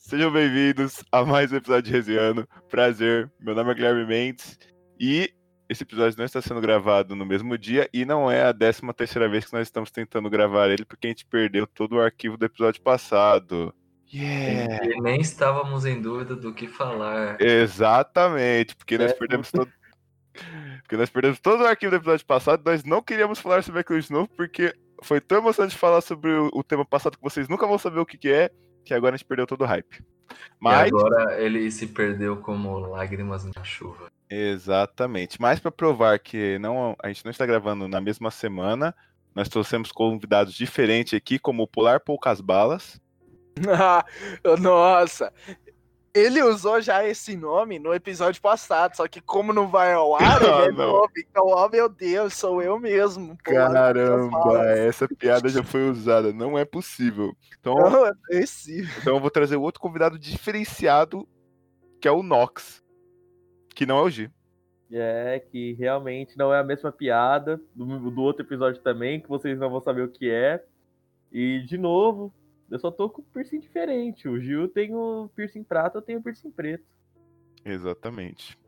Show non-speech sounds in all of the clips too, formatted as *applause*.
sejam bem-vindos a mais um episódio de Resenhando. Prazer, meu nome é Guilherme Mendes e esse episódio não está sendo gravado no mesmo dia e não é a 13 terceira vez que nós estamos tentando gravar ele porque a gente perdeu todo o arquivo do episódio passado. Yeah. E nem estávamos em dúvida do que falar. Exatamente, porque é. nós perdemos todo porque nós perdemos todo o arquivo do episódio passado, nós não queríamos falar sobre aquilo de novo porque foi tão emocionante falar sobre o, o tema passado que vocês nunca vão saber o que, que é que agora a gente perdeu todo o hype. Mas... E agora ele se perdeu como lágrimas na chuva. Exatamente. Mas para provar que não, a gente não está gravando na mesma semana, nós trouxemos convidados diferentes aqui, como o Polar Poucas Balas. *laughs* Nossa, ele usou já esse nome no episódio passado, só que como não vai ao ar, *laughs* ele é novo. Então, oh meu Deus, sou eu mesmo. Caramba, essa piada já foi usada. Não é possível. Então, *laughs* não é possível. Então eu vou trazer outro convidado diferenciado, que é o Nox, que não é o G. É, que realmente não é a mesma piada do, do outro episódio também, que vocês não vão saber o que é. E, de novo, eu só tô com piercing diferente. O Gil tem o piercing prata, eu tenho o piercing preto. Exatamente.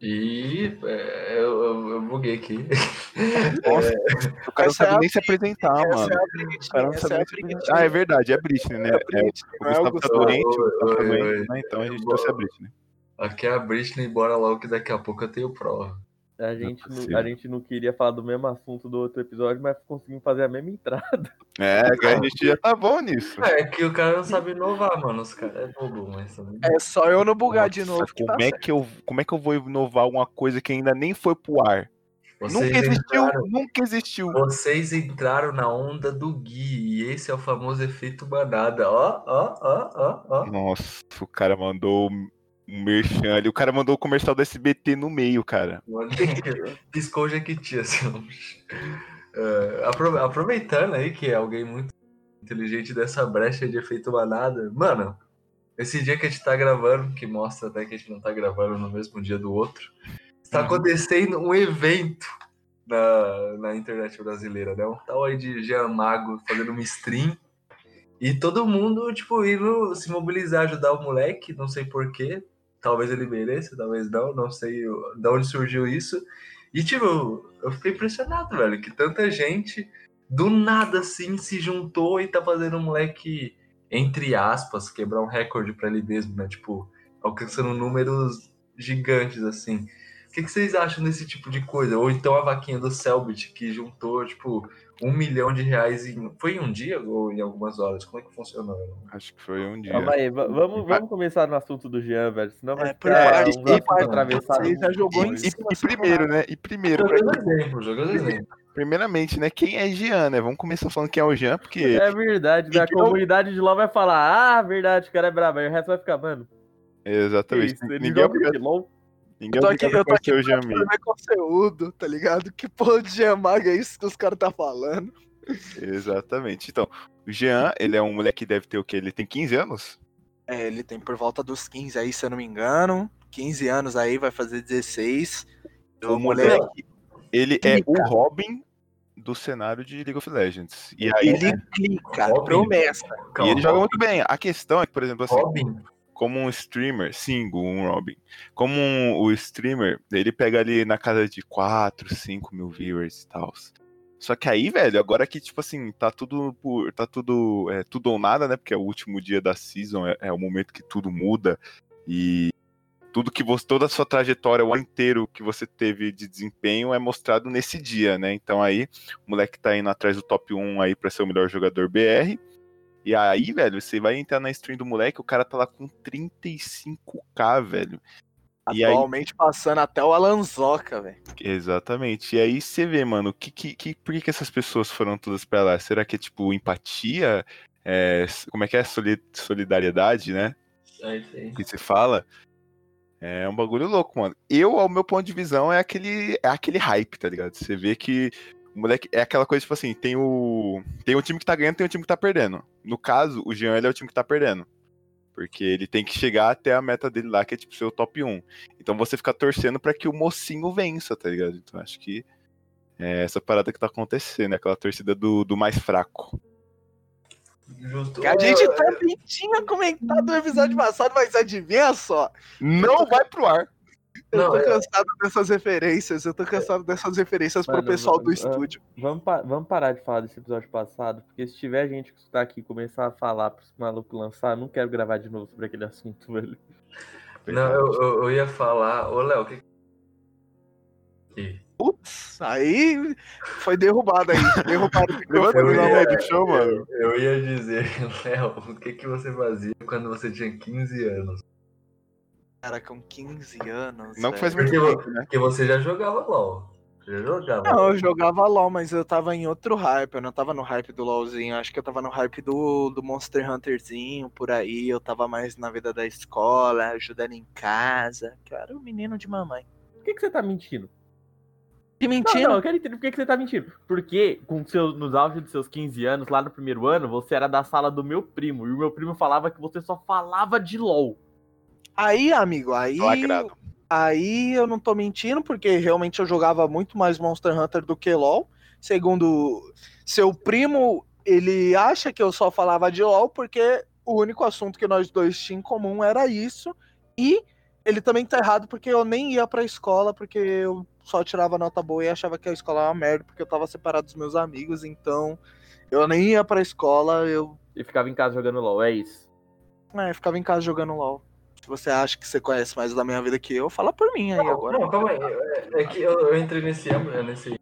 E é, eu, eu, eu, buguei aqui. *laughs* Nossa, é, o cara não sabe é nem se apresentar, mano. É Britney, o cara não sabe é nem se apresentar. Ah, é verdade, é Britney, né? É, Britney, o Gustavo tá doente, o Gustavo tá doente, né? Então a gente trouxe a Britney. Aqui é a Britney, bora logo que daqui a pouco eu tenho prova. A gente, não, a gente não queria falar do mesmo assunto do outro episódio, mas conseguimos fazer a mesma entrada. *laughs* É, a gente já tá bom nisso. É que o cara não sabe inovar, mano. Os caras é bobo, mas. É só eu não bugar Nossa, de novo. Que como, tá é que eu, como é que eu vou inovar uma coisa que ainda nem foi pro ar? Vocês nunca existiu, entraram, nunca existiu. Vocês entraram na onda do Gui, e esse é o famoso efeito banada. Ó, ó, ó, ó, ó. Nossa, o cara mandou merchan ali. O cara mandou o comercial do SBT no meio, cara. *laughs* Piscou o Jequiti, assim. Uh, aproveitando aí que é alguém muito inteligente dessa brecha de efeito manada. Mano, esse dia que a gente tá gravando, que mostra até que a gente não tá gravando no mesmo dia do outro, está uhum. acontecendo um evento na, na internet brasileira, né? Um tal aí de Jean Mago fazendo uma stream. E todo mundo, tipo, indo se mobilizar, ajudar o moleque, não sei porquê. Talvez ele mereça, talvez não, não sei de onde surgiu isso. E, tipo, eu fiquei impressionado, velho, que tanta gente do nada assim se juntou e tá fazendo um moleque, entre aspas, quebrar um recorde para ele mesmo, né? Tipo, alcançando números gigantes, assim. O que, que, vocês acham desse tipo de coisa? Ou então a vaquinha do Selbit, que juntou, tipo, um milhão de reais em. Foi em um dia ou em algumas horas? Como é que funcionou? Acho que foi um dia. Calma aí, vamos, vamos começar no assunto do Jean, velho. Senão vai é, ficar é, um e, atravessado. Você já jogou em cima. E, e primeiro, né? E primeiro. Jogando exemplo, jogando exemplo. Primeiramente, né? Quem é Jean, né? Vamos começar falando quem é o Jean, porque. É verdade, né? A comunidade de LOL vai falar, ah, verdade, o cara é brabo. Aí o resto vai ficar, mano. Exatamente. Isso, Ninguém vai... LOL. Ninguém eu tô aqui, eu tô aqui pra ver conteúdo, tá ligado? Que porra de Giamaga é isso que os caras tá falando? Exatamente. Então, o Jean, ele é um moleque que deve ter o quê? Ele tem 15 anos? É, ele tem por volta dos 15 aí, se eu não me engano. 15 anos aí, vai fazer 16. O moleque, ele é o Robin do cenário de League of Legends. E aí, ele clica, Robin. promessa. E ele joga muito bem. A questão é que, por exemplo, assim, Robin. Como um streamer, sim, um Robin, como um, o streamer, ele pega ali na casa de 4, 5 mil viewers e tal. Só que aí, velho, agora que, tipo assim, tá tudo por. tá tudo. É, tudo ou nada, né? Porque é o último dia da season, é, é o momento que tudo muda. E tudo que você. Toda a sua trajetória, o ano inteiro que você teve de desempenho é mostrado nesse dia, né? Então aí, o moleque tá indo atrás do top 1 aí pra ser o melhor jogador BR. E aí, velho, você vai entrar na stream do moleque, o cara tá lá com 35k, velho. Atualmente aí... passando até o Alanzoca, velho. Exatamente. E aí você vê, mano, que, que, que, por que, que essas pessoas foram todas pra lá? Será que é tipo empatia? É, como é que é? Solidariedade, né? É isso aí. Que se fala. É um bagulho louco, mano. Eu, ao meu ponto de visão, é aquele, é aquele hype, tá ligado? Você vê que moleque é aquela coisa, tipo assim, tem o. Tem o time que tá ganhando, tem o time que tá perdendo. No caso, o Jean ele é o time que tá perdendo. Porque ele tem que chegar até a meta dele lá, que é tipo ser o top 1. Então você fica torcendo para que o mocinho vença, tá ligado? Então acho que é essa parada que tá acontecendo, é aquela torcida do, do mais fraco. Justo. A gente também tinha comentado no episódio passado, mas adivinha só? Não vai pro ar. Eu não, tô é... cansado dessas referências, eu tô cansado dessas referências Mano, pro pessoal do estúdio. Vamos, pa vamos parar de falar desse episódio passado, porque se tiver gente que está aqui e começar a falar pros malucos lançar, não quero gravar de novo sobre aquele assunto, *laughs* velho. Não, eu, eu, eu ia falar, ô Léo, o que. Putz, aí foi derrubado aí. Derrubado o *laughs* microfone na meio do show, mano. Eu, eu ia dizer, *laughs* Léo, o que, que você fazia quando você tinha 15 anos? Cara, com 15 anos. Não faz muito porque, tempo, né? Porque você já jogava LOL. Já jogava. Não, eu jogava LOL, mas eu tava em outro hype. Eu não tava no hype do LOLzinho. Acho que eu tava no hype do, do Monster Hunterzinho, por aí. Eu tava mais na vida da escola, ajudando em casa. Que eu era o menino de mamãe. Por que, que você tá mentindo? Que mentira? Não, não, eu quero entender por que, que você tá mentindo. Porque com seu, nos auge dos seus 15 anos, lá no primeiro ano, você era da sala do meu primo. E o meu primo falava que você só falava de LOL. Aí, amigo, aí. Aí eu não tô mentindo, porque realmente eu jogava muito mais Monster Hunter do que LOL. Segundo seu primo, ele acha que eu só falava de LOL porque o único assunto que nós dois tínhamos em comum era isso. E ele também tá errado porque eu nem ia pra escola, porque eu só tirava nota boa e achava que a escola era uma merda, porque eu tava separado dos meus amigos, então eu nem ia pra escola, eu. E ficava em casa jogando LOL, é isso? É, ficava em casa jogando LOL se você acha que você conhece mais da minha vida que eu, fala por mim aí não, agora. Não, calma aí. É, é que eu, eu, entrei nesse é nesse.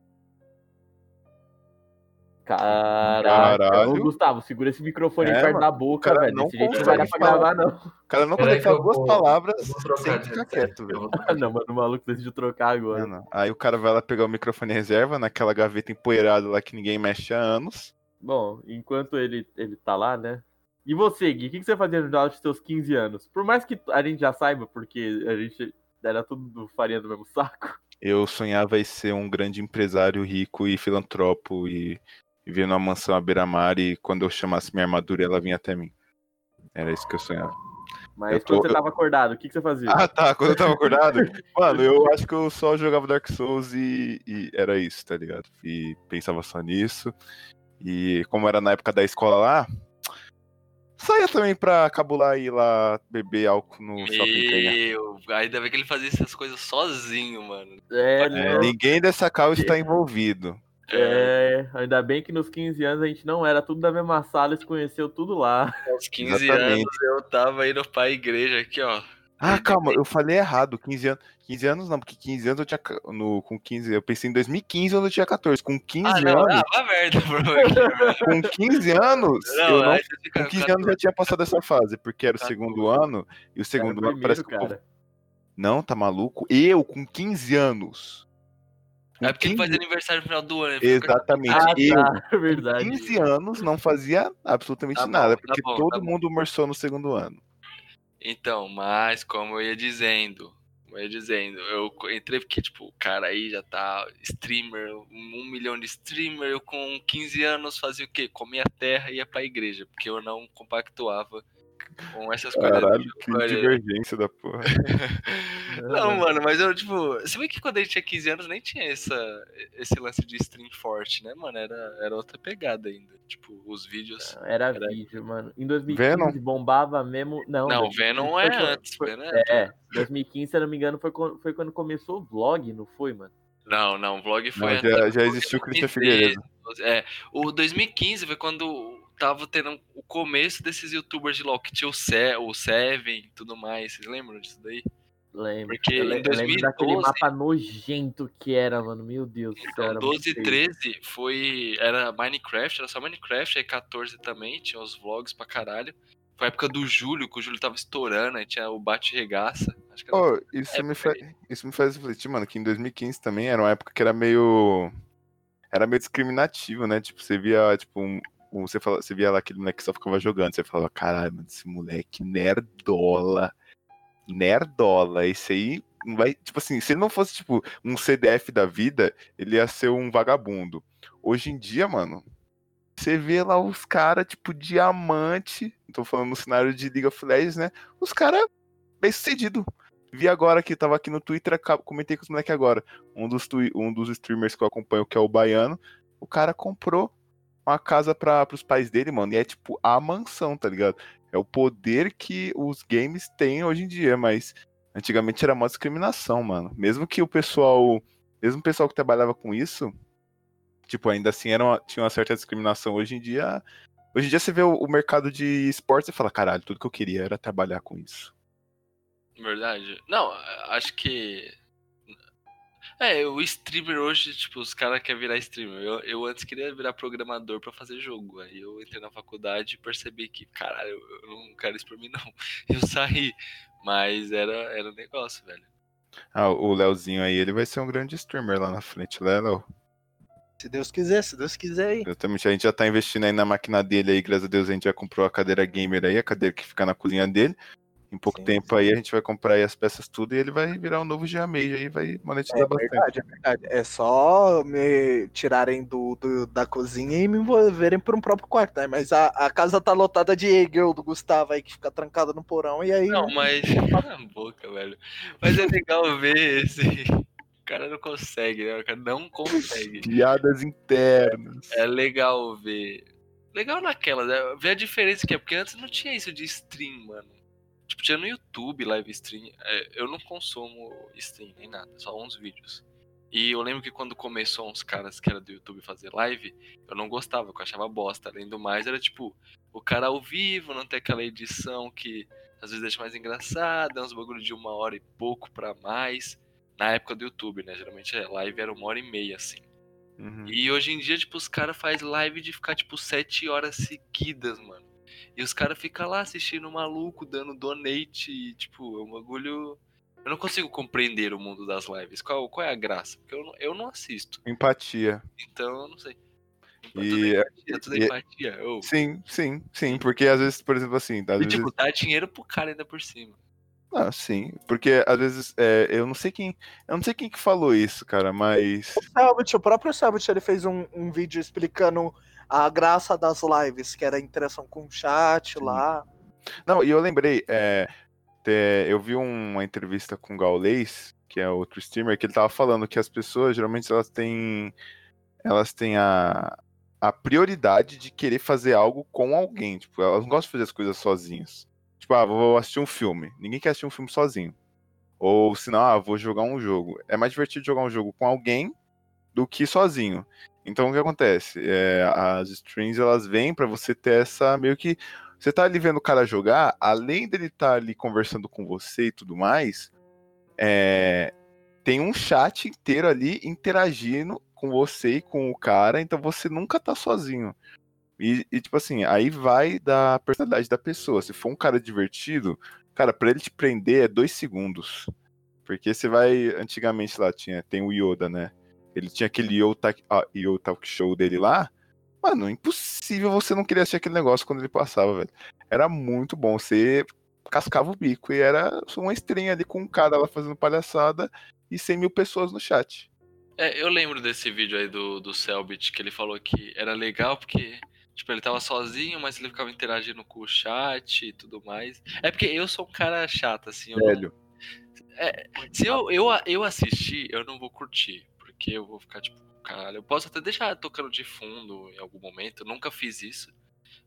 Caralho. Gustavo, segura esse microfone é, perto da boca, cara, velho. Não Desse jeito não vai dar pra gravar, não. O cara não consegue falar duas vou, palavras sem ficar quieto, velho. *laughs* não, mano, o maluco decidiu trocar agora. Não, não. Aí o cara vai lá pegar o microfone reserva naquela gaveta empoeirada lá que ninguém mexe há anos. Bom, enquanto ele, ele tá lá, né? E você, Gui, o que você fazia no auge dos seus 15 anos? Por mais que a gente já saiba, porque a gente era tudo farinha do mesmo saco. Eu sonhava em ser um grande empresário rico e filantropo e viver numa mansão à beira-mar e quando eu chamasse minha armadura ela vinha até mim. Era isso que eu sonhava. Mas eu quando tô... você tava acordado, o que, que você fazia? Ah, tá. Quando eu tava acordado, *laughs* mano, eu acho que eu só jogava Dark Souls e, e, era isso, tá ligado? E pensava só nisso. E como era na época da escola lá, Saia também pra cabular e ir lá beber álcool no Meu, shopping ainda bem que ele fazia essas coisas sozinho, mano. É, é ninguém dessa cal está envolvido. É, ainda bem que nos 15 anos a gente não era tudo da mesma sala e se conheceu tudo lá. Aos 15 Exatamente. anos eu tava indo pra igreja aqui, ó. Ah, calma, eu falei errado. 15 anos. 15 anos não, porque 15 anos eu tinha. No, com 15, eu pensei em 2015 quando eu tinha 14. Com 15 ah, não, anos. Ah, merda, com 15 anos, não, eu não, com 15 anos eu já tinha passado essa fase, porque era o tá segundo ano, e o segundo ano parece que. Cara. Não, tá maluco? Eu, com 15 anos. É porque 15... ele faz aniversário no final do ano. Exatamente. Ah, eu, tá. com Verdade. 15 anos, não fazia absolutamente tá nada, bom, porque tá bom, todo tá mundo morçou no segundo ano. Então, mas como eu ia dizendo, como eu ia dizendo, eu entrei porque, tipo, o cara aí já tá streamer, um milhão de streamer, eu com 15 anos fazia o quê? Comia terra e ia pra igreja, porque eu não compactuava com essas coisas. Caralho, que divergência da porra. *laughs* não, mano, mas eu, tipo, você vê que quando a gente tinha 15 anos nem tinha essa, esse lance de stream forte, né, mano? Era, era outra pegada ainda. Tipo, os vídeos. Era, era... vídeo, mano. Em 2015 Venom? bombava mesmo. Não, não Venom é antes. Foi, é, é, 2015, se eu não me engano, foi, foi quando começou o vlog, não foi, mano? Não, não, o vlog foi. Não, já, já existiu o Christian Figueiredo. É, o 2015 foi quando tava tendo o começo desses youtubers de LoL, que tinha o, Se o Seven e tudo mais. Vocês lembram disso daí? Lembro. Porque eu em 2012, lembro daquele mapa nojento que era, mano. Meu Deus do céu. Então, 12 e 13 foi. Era Minecraft, era só Minecraft, aí 14 também, tinha os vlogs pra caralho. Foi a época do Júlio, que o Júlio tava estourando, aí tinha o bate-regaça. Oh, isso, me faz, isso me faz refletir, mano, que em 2015 também era uma época que era meio. Era meio discriminativo, né? Tipo, você via, tipo, um, você, fala, você via lá aquele moleque que só ficava jogando, você falava, caralho, mano, esse moleque nerdola. Nerdola. Esse aí não vai. Tipo assim, se ele não fosse, tipo, um CDF da vida, ele ia ser um vagabundo. Hoje em dia, mano, você vê lá os caras, tipo, diamante. Tô falando no cenário de League of Legends, né? Os caras bem sucedido. Vi agora que tava aqui no Twitter, comentei com os moleques agora. Um dos, um dos streamers que eu acompanho, que é o Baiano, o cara comprou uma casa para os pais dele, mano. E é tipo a mansão, tá ligado? É o poder que os games têm hoje em dia, mas antigamente era uma discriminação, mano. Mesmo que o pessoal, mesmo o pessoal que trabalhava com isso, tipo, ainda assim era uma, tinha uma certa discriminação. Hoje em dia, hoje em dia você vê o, o mercado de esportes e fala, caralho, tudo que eu queria era trabalhar com isso. Verdade. Não, acho que é, o streamer hoje, tipo, os caras querem virar streamer. Eu, eu antes queria virar programador para fazer jogo. Aí eu entrei na faculdade e percebi que, caralho, eu, não quero isso pra mim, não. *laughs* Eu saí. Mas era, era um negócio, velho. Ah, o Leozinho aí, ele vai ser um grande streamer lá na frente, né, Léo? Se Deus quiser, se Deus quiser aí. Exatamente, a gente já tá investindo aí na máquina dele aí, graças a Deus a gente já comprou a cadeira gamer aí, a cadeira que fica na cozinha dele. Em pouco sim, tempo sim. aí a gente vai comprar aí as peças tudo e ele vai virar um novo Gmage aí, vai monetizar é, bastante. Verdade, é verdade. É só me tirarem do, do, da cozinha e me envolverem para um próprio quarto, né? Mas a, a casa tá lotada de girl do Gustavo aí que fica trancada no porão e aí. Não, mas. *laughs* Cala a boca, velho. Mas é legal ver esse. *laughs* O cara não consegue, né? O cara não consegue. Piadas internas. É legal ver. Legal naquela, né? Ver a diferença que é, porque antes não tinha isso de stream, mano. Tipo, tinha no YouTube live stream. É, eu não consumo stream nem nada, só uns vídeos. E eu lembro que quando começou uns caras que era do YouTube fazer live, eu não gostava, eu achava bosta. Além do mais, era tipo, o cara ao vivo, não tem aquela edição que às vezes deixa mais engraçada, uns bagulho de uma hora e pouco para mais. Na época do YouTube, né? Geralmente a live era uma hora e meia, assim. Uhum. E hoje em dia, tipo, os caras fazem live de ficar, tipo, sete horas seguidas, mano. E os caras ficam lá assistindo o maluco, dando donate, e, tipo, é um bagulho. Eu não consigo compreender o mundo das lives. Qual, qual é a graça? Porque eu não, eu não assisto. Empatia. Então, eu não sei. E, tudo é empatia, tudo é empatia. Oh. Sim, sim, sim. Porque às vezes, por exemplo, assim. Às e, tipo, vezes... dá dinheiro pro cara ainda por cima. Ah, sim. Porque às vezes é, eu não sei quem. Eu não sei quem que falou isso, cara, mas. O Selbit, o próprio Selbit, ele fez um, um vídeo explicando a graça das lives, que era a interação com o chat Sim. lá. Não, e eu lembrei, é, eu vi uma entrevista com o Gaulês, que é outro streamer, que ele tava falando que as pessoas geralmente elas têm elas têm a, a prioridade de querer fazer algo com alguém, tipo, elas não gostam de fazer as coisas sozinhas. Tipo, ah, vou assistir um filme. Ninguém quer assistir um filme sozinho. Ou se não, ah, vou jogar um jogo. É mais divertido jogar um jogo com alguém do que sozinho. Então o que acontece? É, as strings elas vêm para você ter essa meio que você tá ali vendo o cara jogar, além dele estar tá ali conversando com você e tudo mais, é, tem um chat inteiro ali interagindo com você e com o cara, então você nunca tá sozinho. E, e, tipo assim, aí vai da personalidade da pessoa. Se for um cara divertido, cara, pra ele te prender é dois segundos. Porque você vai. Antigamente lá tinha, tem o Yoda, né? Ele tinha aquele Yo Talk, uh, Yo Talk Show dele lá. Mano, impossível você não querer assistir aquele negócio quando ele passava, velho. Era muito bom. Você cascava o bico e era uma estrelinha ali com um cara lá fazendo palhaçada e 100 mil pessoas no chat. É, eu lembro desse vídeo aí do, do Selbit, que ele falou que era legal porque, tipo, ele tava sozinho, mas ele ficava interagindo com o chat e tudo mais. É porque eu sou um cara chato, assim. Velho. Não... É, se eu, eu, eu assistir, eu não vou curtir porque eu vou ficar tipo, caralho. Eu posso até deixar tocando de fundo em algum momento, eu nunca fiz isso.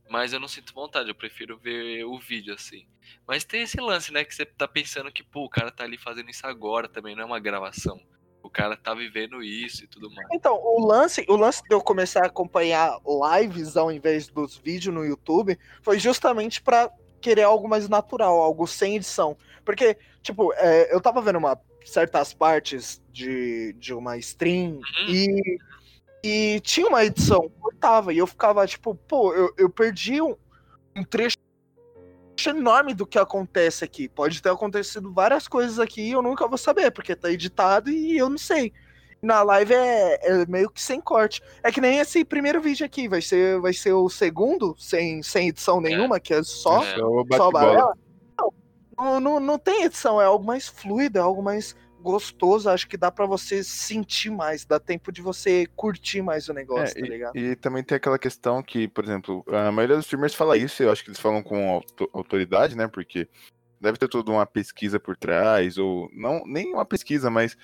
Mas eu não sinto vontade, eu prefiro ver o vídeo assim. Mas tem esse lance, né? Que você tá pensando que, pô, o cara tá ali fazendo isso agora também, não é uma gravação. O cara tá vivendo isso e tudo mais. Então, o lance, o lance de eu começar a acompanhar lives ao invés dos vídeos no YouTube foi justamente para querer algo mais natural, algo sem edição. Porque, tipo, é, eu tava vendo uma certas partes de, de uma stream uhum. e, e tinha uma edição, cortava, e eu ficava tipo, pô, eu, eu perdi um, um trecho enorme do que acontece aqui. Pode ter acontecido várias coisas aqui e eu nunca vou saber, porque tá editado e eu não sei. Na live é, é, meio que sem corte. É que nem esse primeiro vídeo aqui, vai ser, vai ser o segundo, sem, sem edição é. nenhuma, é. que é só, é. só balela. Não, não, não tem edição, é algo mais fluido, é algo mais gostoso, acho que dá para você sentir mais, dá tempo de você curtir mais o negócio, é, tá ligado? E, e, também tem aquela questão que, por exemplo, a maioria dos streamers fala isso, eu acho que eles falam com autoridade, né? Porque deve ter toda uma pesquisa por trás, ou não, nem uma pesquisa, mas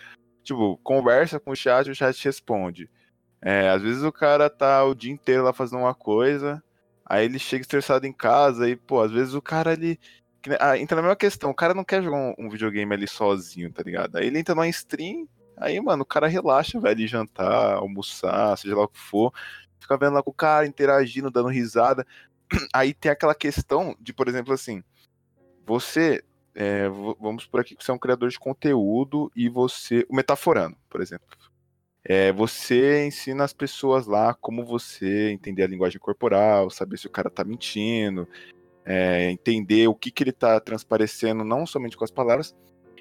tipo, conversa com o chat, o chat responde. É, às vezes o cara tá o dia inteiro lá fazendo uma coisa, aí ele chega estressado em casa e, pô, às vezes o cara ele. Ah, entra na mesma questão, o cara não quer jogar um, um, videogame ali sozinho, tá ligado? Aí ele entra numa stream, aí, mano, o cara relaxa, vai ali jantar, almoçar, seja lá o que for, fica vendo lá com o cara, interagindo, dando risada. *clears throat* Aí tem aquela questão de, por exemplo, assim, você é, vamos por aqui, você é um criador de conteúdo e você. O Metaforando, por exemplo. É, você ensina as pessoas lá como você entender a linguagem corporal, saber se o cara tá mentindo, é, entender o que, que ele tá transparecendo, não somente com as palavras,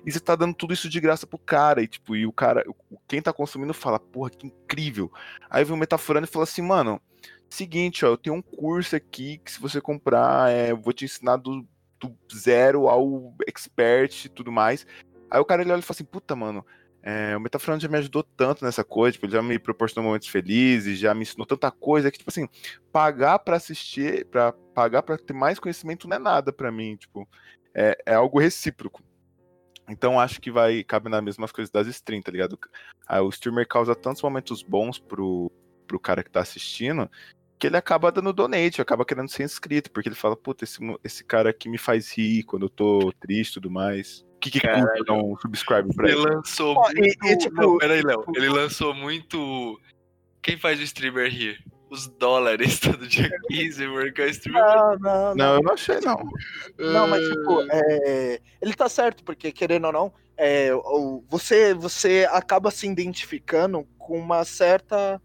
e você tá dando tudo isso de graça pro cara, e tipo, e o cara, quem tá consumindo fala, porra, que incrível. Aí vem o Metaforando e fala assim, mano, seguinte, ó, eu tenho um curso aqui que se você comprar, é, eu vou te ensinar do do zero ao expert e tudo mais. Aí o cara ele olha e fala assim, puta, mano, é, o já me ajudou tanto nessa coisa, tipo, ele já me proporcionou momentos felizes, já me ensinou tanta coisa que, tipo assim, pagar para assistir, para pagar para ter mais conhecimento não é nada para mim, tipo, é, é, algo recíproco. Então acho que vai cabe nas mesmas coisas das streams, tá ligado? Aí, o streamer causa tantos momentos bons pro, pro cara que tá assistindo, que ele acaba dando donate, acaba querendo ser inscrito, porque ele fala, puta, esse, esse cara aqui me faz rir quando eu tô triste e tudo mais. O que que custa dar um subscribe pra ele? Ele lançou muito... E, e, tipo, não, peraí, Léo. Ele lançou muito... Quem faz o streamer rir? Os dólares *laughs* todo dia 15, porque o streamer... Não, não, não. Não, eu não achei, não. Não, mas tipo, é... ele tá certo, porque querendo ou não, é... você, você acaba se identificando com uma certa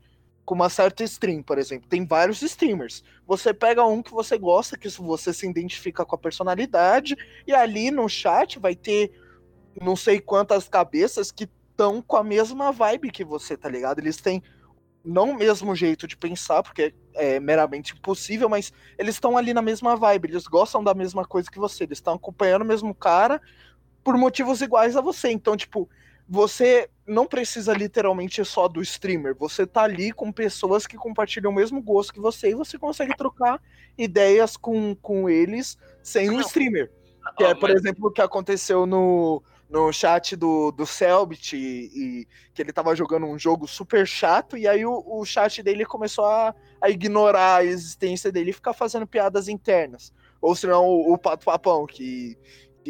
com uma certa stream, por exemplo. Tem vários streamers. Você pega um que você gosta, que você se identifica com a personalidade, e ali no chat vai ter não sei quantas cabeças que estão com a mesma vibe que você, tá ligado? Eles têm não o mesmo jeito de pensar, porque é meramente impossível, mas eles estão ali na mesma vibe, eles gostam da mesma coisa que você, eles estão acompanhando o mesmo cara por motivos iguais a você. Então, tipo, você não precisa literalmente só do streamer. Você tá ali com pessoas que compartilham o mesmo gosto que você e você consegue trocar ideias com, com eles sem um streamer. Que é, por exemplo, o que aconteceu no, no chat do, do Selbit e, e, que ele tava jogando um jogo super chato, e aí o, o chat dele começou a, a ignorar a existência dele e ficar fazendo piadas internas. Ou senão o, o Pato Papão, que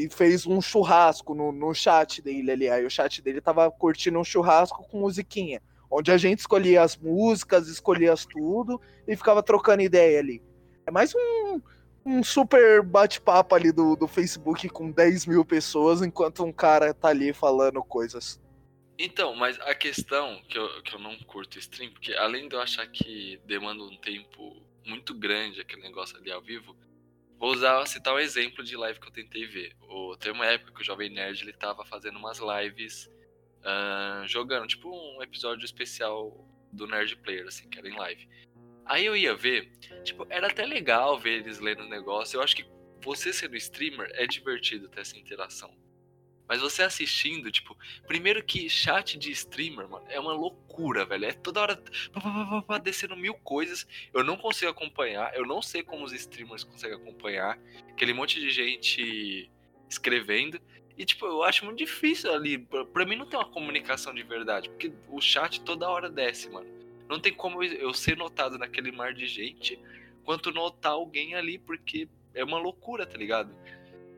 e fez um churrasco no, no chat dele ali. Aí o chat dele tava curtindo um churrasco com musiquinha. Onde a gente escolhia as músicas, escolhia tudo e ficava trocando ideia ali. É mais um, um super bate-papo ali do, do Facebook com 10 mil pessoas, enquanto um cara tá ali falando coisas. Então, mas a questão que eu, que eu não curto stream, porque além de eu achar que demanda um tempo muito grande aquele negócio ali ao vivo, Vou usar, citar um exemplo de live que eu tentei ver. O, tem uma época que o Jovem Nerd ele tava fazendo umas lives uh, jogando, tipo um episódio especial do Nerd Player, assim, que era em live. Aí eu ia ver, tipo, era até legal ver eles lendo o negócio. Eu acho que você sendo streamer é divertido ter essa interação. Mas você assistindo, tipo, primeiro que chat de streamer, mano, é uma loucura, velho. É toda hora pá, pá, pá, descendo mil coisas. Eu não consigo acompanhar. Eu não sei como os streamers conseguem acompanhar. Aquele monte de gente escrevendo. E, tipo, eu acho muito difícil ali. Pra mim não tem uma comunicação de verdade. Porque o chat toda hora desce, mano. Não tem como eu ser notado naquele mar de gente quanto notar alguém ali, porque é uma loucura, tá ligado?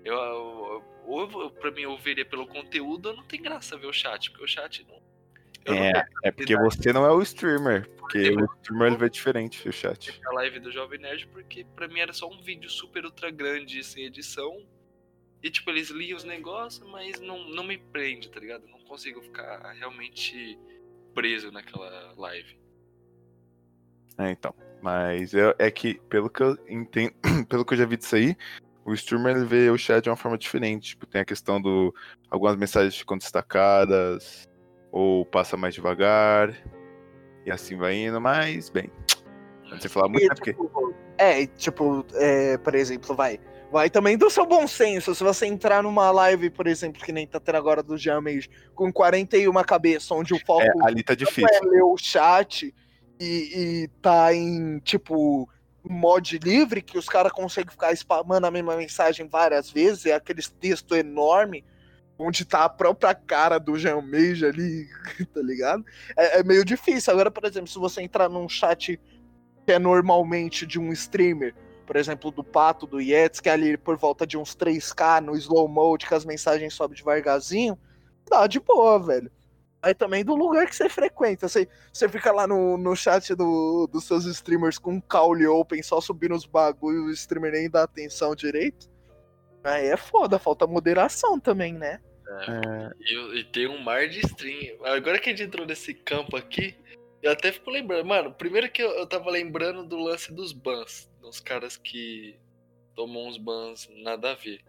Eu, eu, ou pra mim eu veria pelo conteúdo, ou não tem graça ver o chat, porque o chat não. É, não é porque você não é o streamer. Porque o streamer ele vê diferente o chat. A live do Jovem Nerd, porque pra mim era só um vídeo super ultra grande, sem edição. E tipo, eles liam os negócios, mas não, não me prende, tá ligado? Não consigo ficar realmente preso naquela live. É, então. Mas é, é que, pelo que eu entendo, *clears throat* pelo que eu já vi disso aí, o streamer ele vê o chat de uma forma diferente. Tipo, tem a questão do. Algumas mensagens ficam destacadas, ou passa mais devagar, e assim vai indo, mas, bem. Sei falar muito, e, é porque. Tipo, é, tipo, é, por exemplo, vai. Vai também do seu bom senso. Se você entrar numa live, por exemplo, que nem tá tendo agora do Jamage, com 41 cabeça, onde o foco é, ali tá difícil. é ler o chat e, e tá em, tipo, mod livre, que os caras conseguem ficar spamando a mesma mensagem várias vezes, é aquele texto enorme. onde tá a própria cara do Jean Meija ali, *laughs* tá ligado? É, é, meio difícil. Agora, por exemplo, se você entrar num chat que é normalmente de um streamer, por exemplo, do Pato, do Yetis, que é ali por volta de uns 3K no slow mode, que as mensagens sobem devagarzinho, dá de boa, velho. Aí também do lugar que você frequenta. Você, você fica lá no, no chat do, dos seus streamers com um caule open, só subindo os bagulhos, o streamer nem dá atenção direito. Aí é foda, falta moderação também, né? É, e, e, tem um mar de stream. Agora que a gente entrou nesse campo aqui, eu até fico lembrando. Mano, primeiro que eu, eu tava lembrando do lance dos bans. Dos caras que tomam uns bans nada a ver.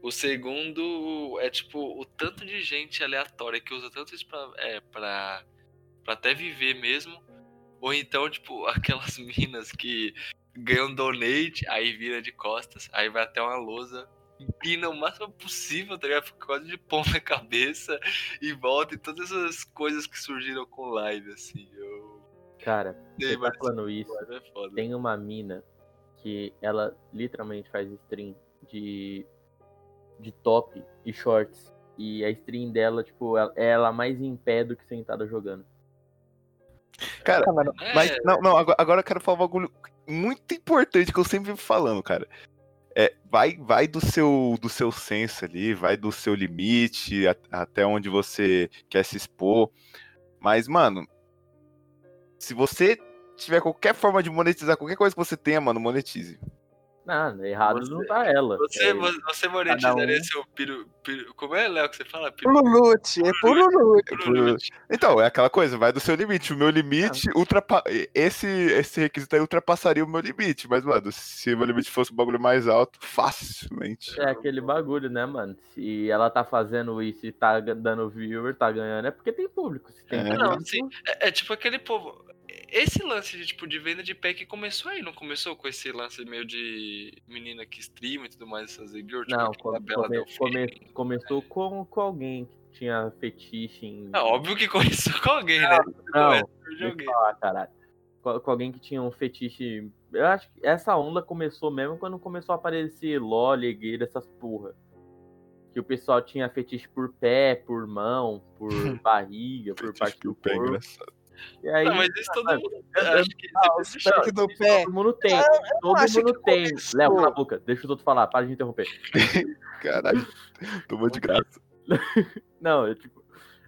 O segundo é tipo o tanto de gente aleatória que usa tanto isso pra, é, pra, pra até viver mesmo. Ou então, tipo, *laughs* aquelas minas que ganham donate, aí vira de costas, aí vai até uma lousa, empina o máximo possível, tá ligado? Fica quase de pão na cabeça *laughs* e volta e todas essas coisas que surgiram com live, assim. Eu... Cara, você tá falando isso, é tem uma mina que ela literalmente faz stream de de top e shorts. E a stream dela, tipo, é ela mais em pé do que sentada jogando. Cara, é. mas não, não, agora, agora eu quero falar um bagulho muito importante que eu sempre vivo falando, cara. É, vai vai do seu do seu senso ali, vai do seu limite, a, até onde você quer se expor. Mas, mano, se você tiver qualquer forma de monetizar qualquer coisa que você tenha, mano, monetize. Não, errado você, não tá ela. Você, é, você monetizaria um... seu piru, piru, Como é, Léo, que você fala? Purulute, é purulute. Então, é aquela coisa, vai do seu limite. O meu limite, ah. ultrapa... esse, esse requisito aí ultrapassaria o meu limite. Mas, mano, se o meu limite fosse um bagulho mais alto, facilmente. É aquele bagulho, né, mano? Se ela tá fazendo isso e tá dando viewer, tá ganhando, é porque tem público. Se tem é. Público, não, sim. É, é tipo aquele povo esse lance de, tipo, de venda de pack começou aí, não começou com esse lance meio de menina que streama e tudo mais, essas girl, tipo, Não, come, come, come, começou com, com alguém que tinha fetiche em... É óbvio que começou com alguém, né? Não, não falar, caralho. Com, com, alguém que tinha um fetiche... Eu acho que essa onda começou mesmo quando começou a aparecer LOL, gay, essas porra. Que o pessoal tinha fetiche por pé, por mão, por *laughs* barriga, por parte do é corpo. É e aí, não, mas isso todo mundo. Acho que ah, do pé. Todo mundo tem. todo mundo tem. Léo, cala a boca. Deixa os outros falar. Para de interromper. *laughs* Caralho. Tomou de graça. não, eu, tipo,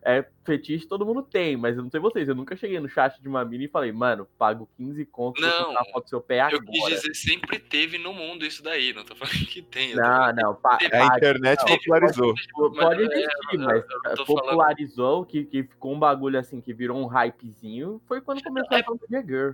é fetiche todo mundo tem, mas eu não sei vocês. Eu nunca cheguei no chat de uma mina e falei, mano, pago 15 contos não, pra foto do seu pé agora. Eu quis dizer, sempre teve no mundo isso daí. Não tô falando que tem. Não, não. Pa, a internet popularizou. Pode, pode existir, mas, é, popularizou, falando... que, que ficou um bagulho assim, que virou um hypezinho, foi quando começou é, a fazer Girl.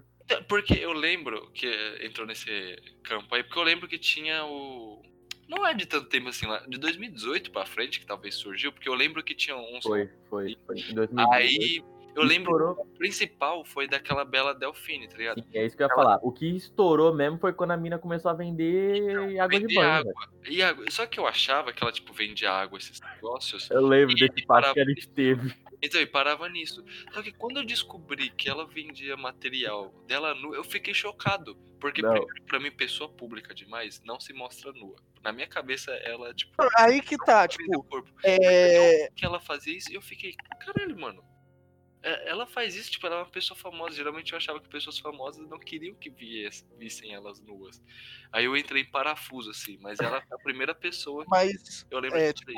Porque eu lembro que entrou nesse campo aí, porque eu lembro que tinha o não é de tanto tempo assim, lá, de 2018 pra frente que talvez surgiu, porque eu lembro que tinha uns. Foi, foi, foi. Em 2018. Aí eu lembro estourou. que o principal foi daquela Bela Delfine, tá ligado? Sim, é isso que eu ia Ela... falar. O que estourou mesmo foi quando a mina começou a vender então, água de banho. Água. E água. Só que eu achava que ela, tipo, vendia água, esses negócios. Eu lembro desse passo que ela esteve. Então, e parava nisso. Só que quando eu descobri que ela vendia material dela nua, eu fiquei chocado. Porque, primeiro, pra mim, pessoa pública demais não se mostra nua. Na minha cabeça, ela, tipo. Aí que tá, tipo. Corpo. É... Que ela fazia isso e eu fiquei, caralho, mano. É, ela faz isso, tipo, ela é uma pessoa famosa. Geralmente eu achava que pessoas famosas não queriam que vissem elas nuas. Aí eu entrei em parafuso, assim, mas ela é a primeira pessoa mas, eu lembro é, tipo,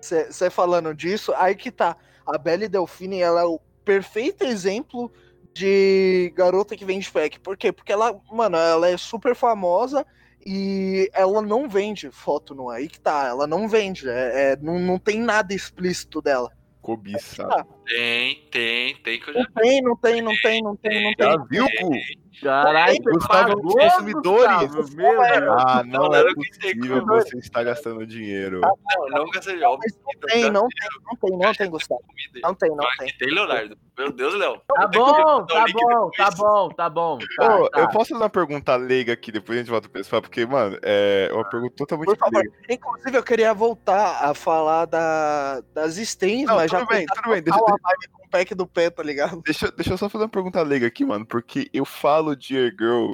Você assim. falando disso, aí que tá. A Belle Delfine, ela é o perfeito exemplo de garota que vende pack. Por quê? Porque ela, mano, ela é super famosa e ela não vende foto no aí que tá, ela não vende, é, é não, não tem nada explícito dela. Cobiça. Tá. Tem, tem, tem que eu já Não tem, não tem, não tem, não tem, não tem. Já viu, Gu? Caralho, Gustavo, consumidores. Meu ah, não é possível você estar gastando dinheiro. Ah, não, não gastei. Não tem, não tem, não tem, não tem, Gustavo. Não tem, não tem. Tem, Leonardo. Meu Deus, Léo. Tá bom, tá bom, tá bom, tá bom. Tá, tá. Eu posso fazer uma pergunta leiga aqui, depois a gente volta pro pessoal, porque, mano, é uma pergunta totalmente Por favor. Inclusive, eu queria voltar a falar da, das streams, não, mas tudo já bem, tudo bem. Deixa, deixa, com o pack do pé, tá ligado? Deixa, deixa eu só fazer uma pergunta leiga aqui, mano, porque eu falo de Girl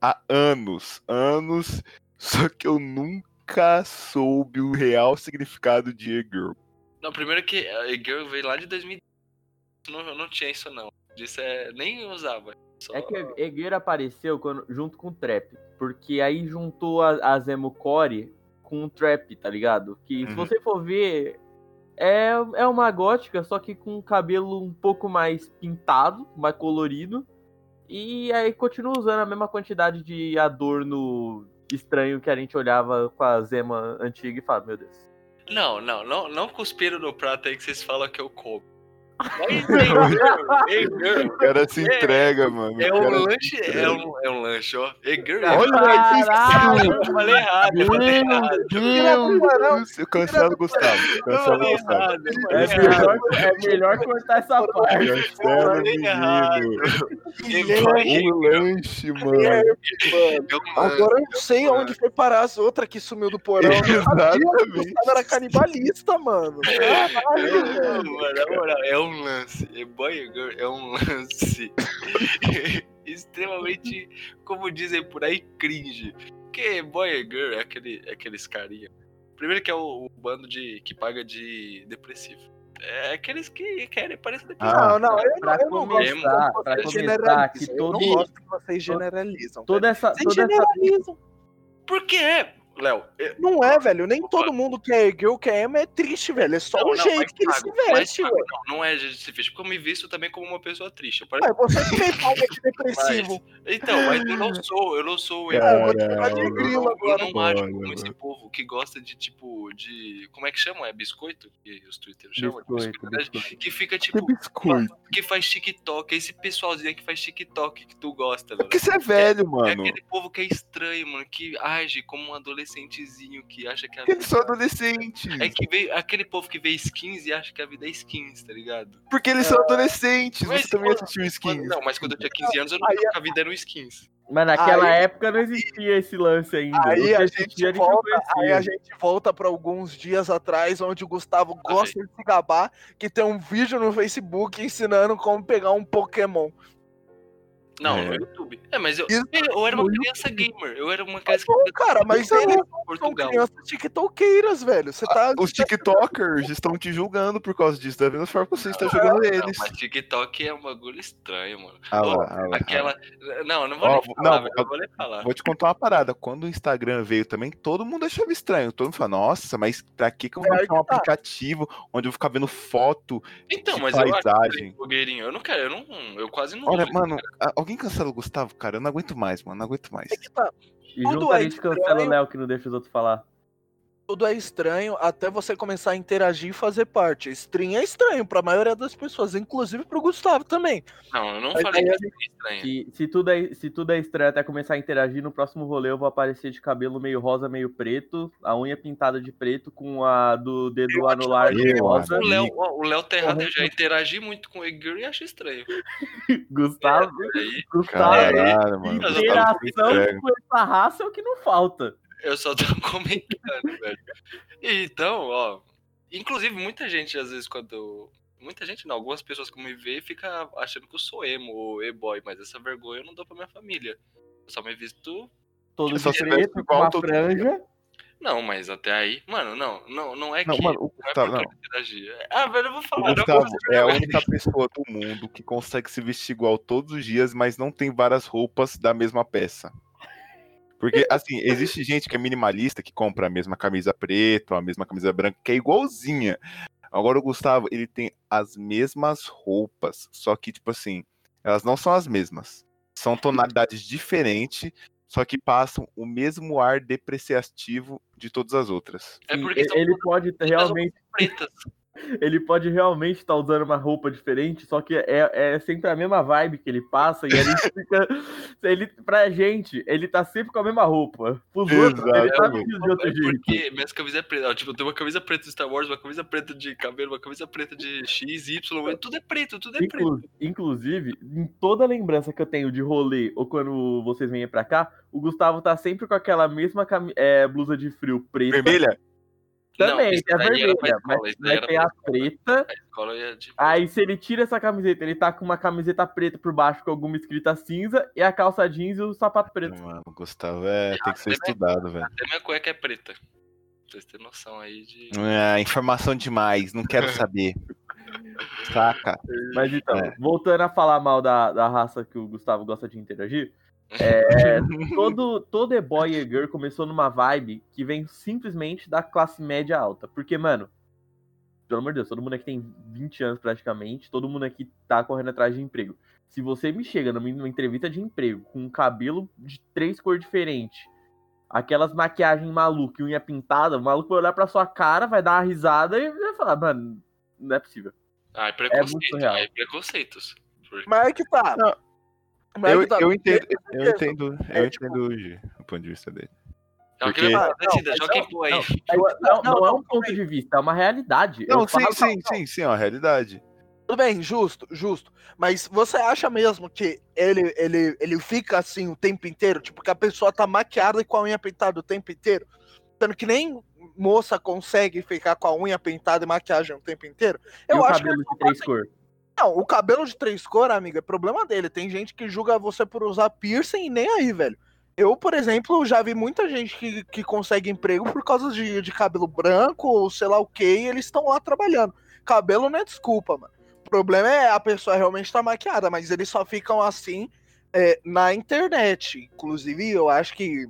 há anos, anos, *laughs* só que eu nunca soube o real significado de e-girl. Não, primeiro que a e-girl veio lá de 2010. Não, não tinha isso, não. Isso é, nem usava. Só... É que e-girl apareceu quando, junto com o trap. Porque aí juntou a, a Zemo Core com o trap, tá ligado? Que uhum. se você for ver, é, é uma gótica, só que com o cabelo um pouco mais pintado, mais colorido. E aí continua usando a mesma quantidade de adorno estranho que a gente olhava com a Zema antiga e fala, meu Deus. Não, não, não, não cuspiram no prato aí que vocês falam que eu como. *laughs* o cara se entrega, mano. É um lanche, é um, é um lanche, ó. Egger. Olha isso. Eu falei errado, eu falei errado. Deus, cancelo Gustavo. Cancelo Gustavo. É melhor, é melhor cortar essa parte. Cancelo, menino. Um lanche, mano. Agora eu não sei onde foi parar as outras que sumiu do porão. Exatamente. Era canibalista, mano. Caralho, *laughs* mano. Na moral, é um um lance. E Boy Girl é um lance *laughs* extremamente, como dizem por aí, cringe. Porque Boy Girl é, aquele, é aqueles carinha. Primeiro que é o, o, bando de que paga de depressivo. É aqueles que querem parecer depressivo. Ah, não, não, eu, pra eu não começar, gosto pra começar que todo... Eu não gosto que vocês generalizam. Toda essa, vocês toda generalizam. Essa... Por quê? Léo. Não é, velho. Nem todo mundo que é girl que é emo é triste, velho. É só não, o não, jeito que ele se veste, velho. Não, não é jeito que se veste, porque eu me visto também como uma pessoa triste. Pare... Ué, você fez algo depressivo. Mas, então, mas eu não sou, eu não sou. Eu, eu, eu, eu não acho como esse povo que gosta de, tipo, de. Como é que chamam? É biscoito? Que os twitters chamam? Biscoito, biscoito, biscoito. Que fica, tipo. Que biscoito? Que faz TikTok. Esse pessoalzinho que faz TikTok que tu gosta, velho. Porque você é velho, mano. É aquele povo que é estranho, mano. Que age como um adolescentezinho que acha que a vida... Eles são adolescentes. É que veio aquele povo que vê skins e acha que a vida é skins, tá ligado? Porque eles são adolescentes. Mas, Você também assistiu skins. Não, mas quando eu tinha 15 anos eu não sabia que a vida era um skins. Mas naquela aí, época não existia esse lance ainda. Aí a, gente a volta, aí a gente volta para alguns dias atrás, onde o Gustavo gosta de se gabar, que tem um vídeo no Facebook ensinando como pegar um Pokémon. Não, é. no YouTube. É, mas eu, eu era uma criança gamer. Eu era uma criança Bom, cara, mas eles são crianças tiktokeiras, velho. Você tá. Os tiktokers estão te julgando por causa disso. Da mesma forma que você está jogando eles. Não, mas TikTok é um bagulho estranho, mano. Ah, ah, lá, aquela. Não, não vou Ó, nem falar, não, vou nem falar. Vou te contar uma parada. Quando o Instagram veio também, todo mundo achava estranho. Todo mundo falou, nossa, mas pra que, que eu vou é, um tá. aplicativo onde eu vou ficar vendo foto então, mas paisagem? Eu, eu não quero, eu não. Eu quase não. Olha, mano, alguém Alguém cancela o Gustavo, cara? Eu não aguento mais, mano. Não aguento mais. É que tá. E junto a gente cancela o Léo que não deixa os outros falar tudo é estranho até você começar a interagir e fazer parte. Stream é estranho pra maioria das pessoas, inclusive pro Gustavo também. Não, eu não Mas falei que é estranho. Se, se, tudo é, se tudo é estranho até começar a interagir, no próximo rolê eu vou aparecer de cabelo meio rosa, meio preto, a unha pintada de preto com a do dedo eu anular de rosa. O Léo, o Léo Terrado já interagi muito com o Egger e acho estranho. *laughs* Gustavo, é, Gustavo, Caralho, interação com essa raça é o que não falta. Eu só tô *laughs* comentando, velho. Então, ó. Inclusive, muita gente, às vezes, quando. Muita gente não, algumas pessoas que me vê fica achando que eu sou emo ou e-boy, mas essa vergonha eu não dou pra minha família. Eu só me visto. Todo tipo, preto, com uma franja. Não, mas até aí. Mano, não, não, não é não, que. Mano, o Gustavo, não é Ah, velho, eu vou falar. O Gustavo é a única pessoa do mundo que consegue se vestir igual todos os dias, mas não tem várias roupas da mesma peça. Porque, assim, existe gente que é minimalista, que compra a mesma camisa preta, a mesma camisa branca, que é igualzinha. Agora o Gustavo, ele tem as mesmas roupas, só que, tipo assim, elas não são as mesmas. São tonalidades diferentes, só que passam o mesmo ar depreciativo de todas as outras. É porque ele pode realmente pretas ele pode realmente estar tá usando uma roupa diferente, só que é, é sempre a mesma vibe que ele passa e ele *laughs* fica. ele, pra gente, ele tá sempre com a mesma roupa. Pros outros, ele tá de outro é jeito. Porque minhas camisas é preta. Tipo, tem uma camisa preta de Star Wars, uma camisa preta de cabelo, uma camisa preta de X, Y, tudo é preto, tudo é Inclu preto. Inclusive, em toda lembrança que eu tenho de rolê ou quando vocês vêm pra cá, o Gustavo tá sempre com aquela mesma cam... é, blusa de frio preta. Vermelha? Também, não, é vermelha, mas vai ter a preta. A aí se ele tira essa camiseta, ele tá com uma camiseta preta por baixo com alguma escrita cinza e a calça jeans e o sapato preto. Mano, Gustavo, é, tem que ser estudado, velho. Até minha cueca é preta. vocês terem noção aí de. É, informação demais, não quero saber. *laughs* Saca? Mas então, é. voltando a falar mal da, da raça que o Gustavo gosta de interagir, é, *laughs* todo, todo e-boy e girl começou numa vibe que vem simplesmente da classe média alta. Porque, mano, pelo amor de Deus, todo mundo aqui tem 20 anos praticamente, todo mundo aqui tá correndo atrás de emprego. Se você me chega numa, entrevista de emprego com um cabelo de três cores diferentes, aquelas maquiagens malucas e unha pintada, o maluco vai olhar pra sua cara, vai dar uma risada e vai falar, mano, não é possível. Ah, é preconceito, é, é preconceitos. Mas é que tá. Não. Eu, é que tá. eu entendo, eu entendo, eu entendo hoje o ponto de vista dele. Porque... *laughs* Não, é um ponto de vista, é uma realidade. Não, sim, sim, sim, sim, é uma realidade. Tudo bem, justo, justo. Mas você acha mesmo que ele, ele, ele fica assim o tempo inteiro? Tipo, que a pessoa tá maquiada e com a unha pintada o tempo inteiro? Sendo que nem moça consegue ficar com a unha pintada e maquiagem o tempo inteiro? Eu e acho o cabelo que de três cores? Não, o cabelo de três cores, amiga, é problema dele. Tem gente que julga você por usar piercing e nem aí, velho. Eu, por exemplo, já vi muita gente que, que consegue emprego por causa de, de cabelo branco ou sei lá o que, e eles estão lá trabalhando. Cabelo não é desculpa, mano problema é a pessoa realmente estar tá maquiada, mas eles só ficam assim é, na internet. Inclusive, eu acho que.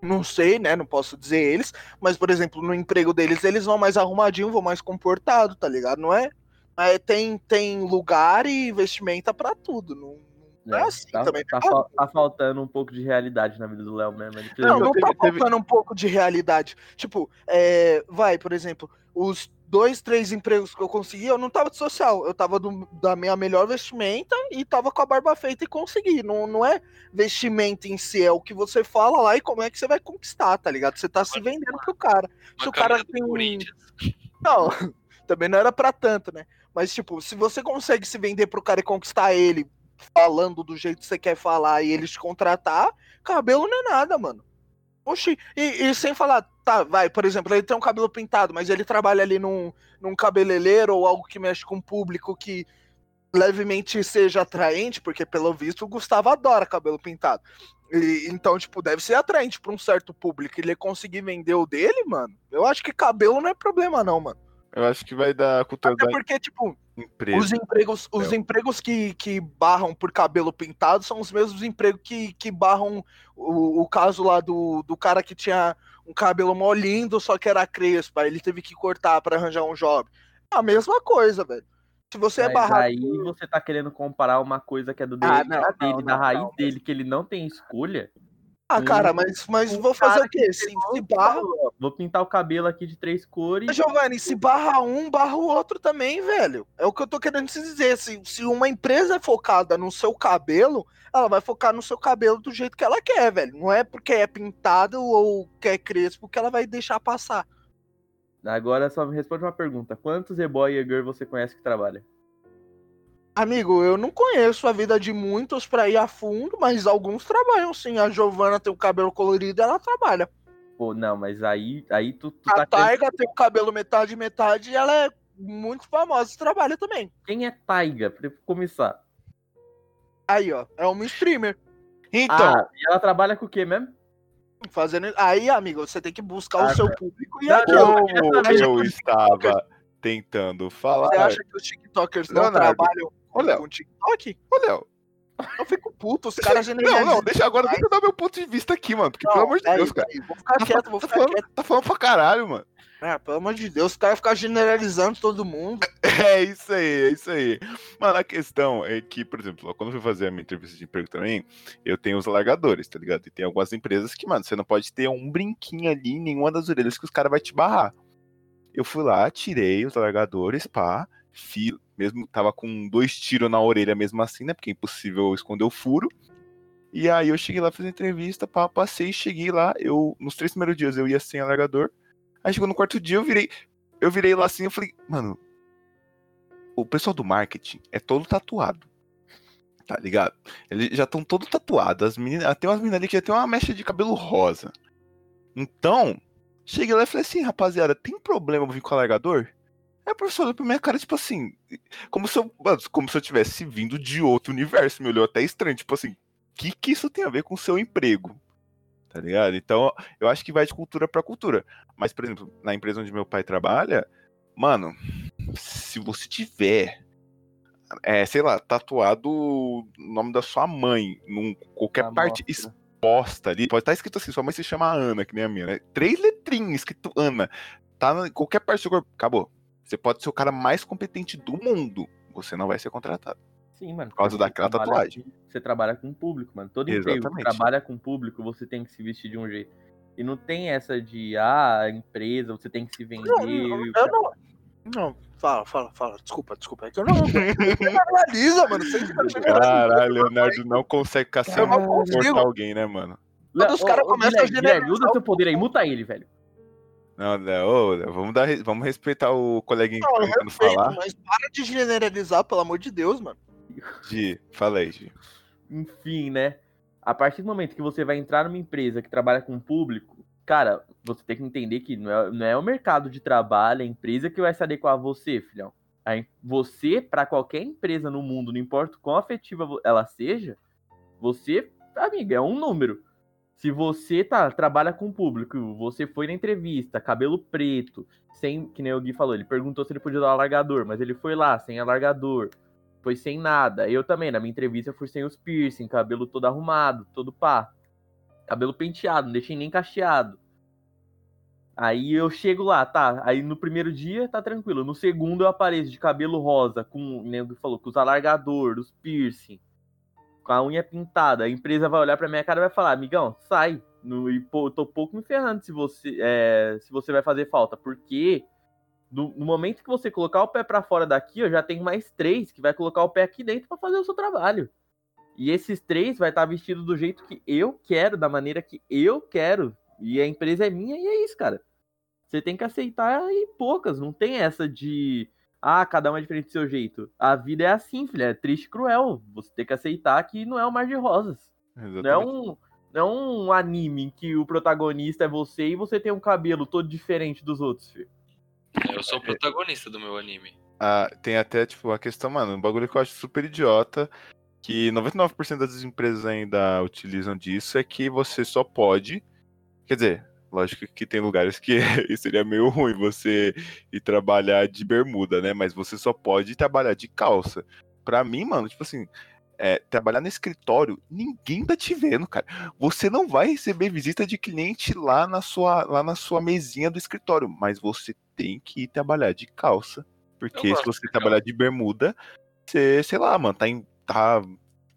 Não sei, né? Não posso dizer eles, mas, por exemplo, no emprego deles, eles vão mais arrumadinho, vão mais comportado, tá ligado? Não é? É tem, tem lugar e vestimenta para tudo. Não, não é, é, assim tá, também. Tá, tá, tá, faltando um pouco de realidade na vida do Léo mesmo. não, não tá faltando um pouco de realidade. Tipo, é, vai, por exemplo, os dois, três empregos que eu consegui, eu não tava de social, eu tava do, da minha melhor vestimenta e tava com a barba feita e consegui. Não, não é vestimenta em si, é o que você fala lá e como é que você vai conquistar, tá ligado? Você tá se vendendo pro cara. Se o cara tem um. Não, *laughs* também não era para tanto, né? Mas, tipo, se você consegue se vender pro cara e conquistar ele falando do jeito que você quer falar e ele te contratar, cabelo não é nada, mano. Oxi, e, e, sem falar, tá, vai, por exemplo, ele tem um cabelo pintado, mas ele trabalha ali num, num cabeleireiro ou algo que mexe com o público que levemente seja atraente, porque pelo visto o Gustavo adora cabelo pintado. E, então, tipo, deve ser atraente para um certo público. Ele conseguir vender o dele, mano. Eu acho que cabelo não é problema, não, mano. Eu acho que vai dar cultura Até porque, tipo, empresa. os empregos, os é. empregos que, que barram por cabelo pintado são os mesmos empregos que, que barram o, o caso lá do, do cara que tinha um cabelo mó lindo, só que era crespo, aí ele teve que cortar para arranjar um job. É a mesma coisa, velho. Se você é Mas é barrado. Aí você tá querendo comparar uma coisa que é do ah, dele, não, dele não, da não, raiz dele, que ele não tem escolha, ah, cara, mas, mas vou fazer o quê? Se, se barra. Vou pintar o cabelo aqui de três cores. Giovanni, se barra um, barra o outro também, velho. É o que eu tô querendo te dizer. Se, se uma empresa é focada no seu cabelo, ela vai focar no seu cabelo do jeito que ela quer, velho. Não é porque é pintado ou quer crespo que ela vai deixar passar. Agora só me responde uma pergunta. Quantos e-boy e girl você conhece que trabalha? Amigo, eu não conheço a vida de muitos para ir a fundo, mas alguns trabalham sim. A Giovana tem o cabelo colorido ela trabalha. Pô, não, mas aí, aí tu, tu A tá Taiga tem o cabelo metade metade e ela é muito famosa e trabalha também. Quem é Taiga, pra começar? Aí, ó, é uma streamer. Então. Ah, e ela trabalha com o quê mesmo? Fazendo. Aí, amigo, você tem que buscar ah, o seu público e aqui. Eu, eu estava tentando falar. Você acha que os TikTokers não, não trabalham Ô, Léo. Com TikTok? Ô, Léo. Eu fico puto, os caras generalizam. Não, não, deixa agora, deixa eu dar meu ponto de vista aqui, mano. Porque, não, pelo amor de Deus, cara. vou ficar tá quieto, vou tá ficar falando, quieto. Tá falando pra caralho, mano. É, pelo amor de Deus, os caras ficam generalizando todo mundo. *laughs* É isso aí, é isso aí. Mano, a questão é que, por exemplo, quando eu fui fazer a minha entrevista de emprego também, eu tenho os alargadores, tá ligado? E tem algumas empresas que, mano, você não pode ter um brinquinho ali em nenhuma das orelhas que os caras vão te barrar. Eu fui lá, tirei os alargadores, pá, fio, mesmo tava com dois tiros na orelha mesmo assim, né? Porque é impossível esconder o furo. E aí eu cheguei lá, fiz entrevista, pá, passei, cheguei lá, eu nos três primeiros dias eu ia sem alargador. Aí chegou no quarto dia, eu virei, eu virei lá assim, eu falei, mano, o pessoal do marketing é todo tatuado. Tá ligado? Eles já estão todo tatuados. As meninas, tem umas meninas ali que já tem uma mecha de cabelo rosa. Então, cheguei lá e falei assim, rapaziada, tem problema vir com alargador? O professor olhou pra minha cara, tipo assim, como se eu, como se eu tivesse vindo de outro universo. Me olhou até estranho, tipo assim, o que, que isso tem a ver com o seu emprego? Tá ligado? Então, eu acho que vai de cultura para cultura. Mas, por exemplo, na empresa onde meu pai trabalha, mano, se você tiver, é, sei lá, tatuado o nome da sua mãe, num qualquer parte exposta ali, pode estar tá escrito assim, sua mãe se chama Ana, que nem a minha, né? Três letrinhas escrito Ana. Tá em qualquer parte do seu corpo. Acabou. Você pode ser o cara mais competente do mundo. Você não vai ser contratado. Sim, mano. Por causa daquela tatuagem. Com, você trabalha com público, mano. Todo Exatamente. emprego que trabalha com público, você tem que se vestir de um jeito. E não tem essa de, ah, empresa, você tem que se vender. Não, não, eu não. Não, fala, fala, fala. Desculpa, desculpa. É que eu não. Generaliza, mano. Caralho, Leonardo não consegue ficar sem cortar alguém, né, mano? Quando os caras começam a generalizar. Usa seu poder aí, muta ele, velho. Não, não, vamos, dar, vamos respeitar o coleguinha que tá tentando falar. Mas para de generalizar, pelo amor de Deus, mano. Gi, fala aí, Gi. Enfim, né? A partir do momento que você vai entrar numa empresa que trabalha com público, cara, você tem que entender que não é, não é o mercado de trabalho, é a empresa que vai se adequar a você, filhão. Você, para qualquer empresa no mundo, não importa quão afetiva ela seja, você, amiga, é um número. Se você tá, trabalha com público, você foi na entrevista, cabelo preto, sem, que nem o Gui falou, ele perguntou se ele podia dar alargador, mas ele foi lá, sem alargador, foi sem nada. Eu também, na minha entrevista, fui sem os piercing, cabelo todo arrumado, todo pá. Cabelo penteado, não deixei nem cacheado. Aí eu chego lá, tá. Aí no primeiro dia tá tranquilo. No segundo eu apareço de cabelo rosa, com, o que falou, com os alargador, os piercing com a unha pintada, a empresa vai olhar pra minha cara e vai falar, amigão, sai. No, e pô, tô pouco me ferrando se você, é, se você vai fazer falta, porque no, no, momento que você colocar o pé para fora daqui, eu já tenho mais três que vai colocar o pé aqui dentro para fazer o seu trabalho. E esses três vai estar tá vestido do jeito que eu quero, da maneira que eu quero. E a empresa é minha e é isso, cara. Você tem que aceitar e poucas, não tem essa de ah, cada um é diferente do seu jeito. A vida é assim, filha, é triste e cruel. Você tem que aceitar que não é um mar de rosas. Exatamente. Não é um, não é um anime em que o protagonista é você e você tem um cabelo todo diferente dos outros, filho. Eu sou o protagonista do meu anime. Ah, tem até, tipo, a questão, mano, um bagulho que eu acho super idiota, que 99% das empresas ainda utilizam disso, é que você só pode. Quer dizer, Lógico que tem lugares que *laughs* seria meio ruim você ir trabalhar de bermuda, né? Mas você só pode trabalhar de calça. Pra mim, mano, tipo assim, é, trabalhar no escritório, ninguém tá te vendo, cara. Você não vai receber visita de cliente lá na sua, lá na sua mesinha do escritório, mas você tem que ir trabalhar de calça. Porque se você trabalhar de bermuda, você, sei lá, mano, tá, em, tá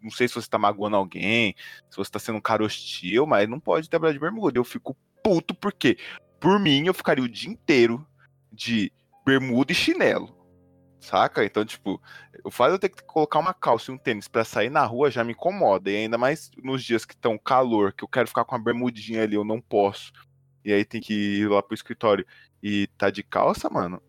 não sei se você tá magoando alguém, se você tá sendo um cara hostil, mas não pode trabalhar de bermuda. Eu fico puto, porque por mim eu ficaria o dia inteiro de bermuda e chinelo. Saca? Então, tipo, o fato de eu ter que colocar uma calça e um tênis para sair na rua já me incomoda. E ainda mais nos dias que estão calor, que eu quero ficar com uma bermudinha ali, eu não posso. E aí tem que ir lá pro escritório e tá de calça, mano.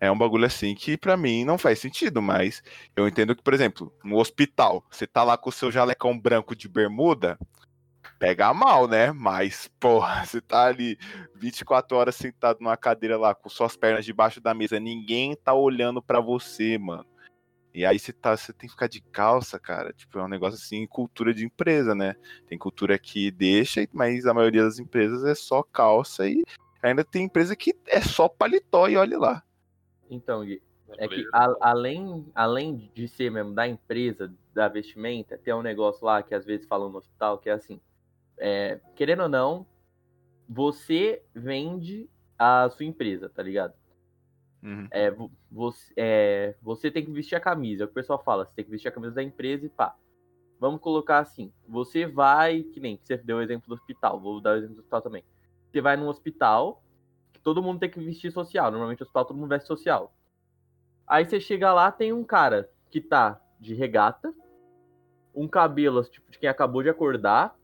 É um bagulho assim que para mim não faz sentido, mas eu entendo que, por exemplo, no hospital, você tá lá com o seu jalecão branco de bermuda, pega mal, né? Mas, porra, *laughs* você tá ali 24 horas sentado numa cadeira lá com suas pernas debaixo da mesa, ninguém tá olhando para você, mano. E aí você tá, você tem que ficar de calça, cara. Tipo, é um negócio assim, cultura de empresa, né? Tem cultura que deixa, mas a maioria das empresas é só calça e ainda tem empresa que é só paletó e olhe lá. Então, Gui, é que a, além, além de ser mesmo da empresa, da vestimenta, tem um negócio lá que às vezes falam no hospital que é assim: é, querendo ou não, você vende a sua empresa, tá ligado? Uhum. É, você, é, você tem que vestir a camisa, é o que o pessoal fala, você tem que vestir a camisa da empresa e pá. Vamos colocar assim, você vai, que nem que você deu o exemplo do hospital, vou dar o exemplo do hospital também. Você vai num hospital, que todo mundo tem que vestir social, normalmente no hospital todo mundo veste social. Aí você chega lá, tem um cara que tá de regata, um cabelo tipo de quem acabou de acordar,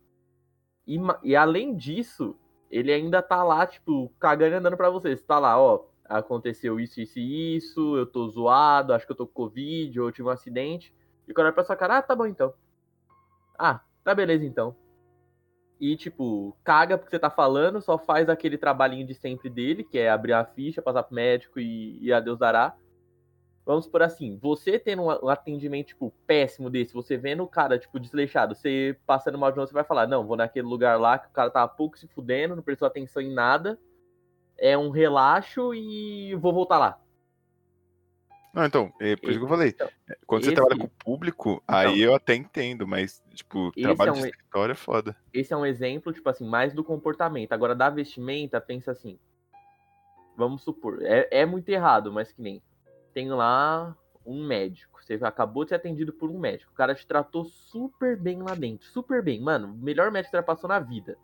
e, e além disso, ele ainda tá lá, tipo, cagando e andando pra você. Você tá lá, ó, aconteceu isso, isso e isso, eu tô zoado, acho que eu tô com Covid, ou eu tive um acidente. E quando olha pra sua cara, ah, tá bom então. Ah, tá beleza então. E, tipo, caga porque você tá falando, só faz aquele trabalhinho de sempre dele, que é abrir a ficha, passar pro médico e, e a Deus dará. Vamos por assim, você tendo um atendimento, tipo, péssimo desse, você vendo o cara, tipo, desleixado, você passando mal de novo, você vai falar, não, vou naquele lugar lá que o cara tá pouco se fudendo, não prestou atenção em nada, é um relaxo e vou voltar lá. Não, então, é por isso que eu falei. Então, Quando esse, você trabalha com o público, então, aí eu até entendo, mas, tipo, trabalho é um, de escritório é foda. Esse é um exemplo, tipo assim, mais do comportamento. Agora, da vestimenta, pensa assim. Vamos supor, é, é muito errado, mas que nem. Tem lá um médico. Você acabou de ser atendido por um médico. O cara te tratou super bem lá dentro. Super bem. Mano, melhor médico que você passou na vida.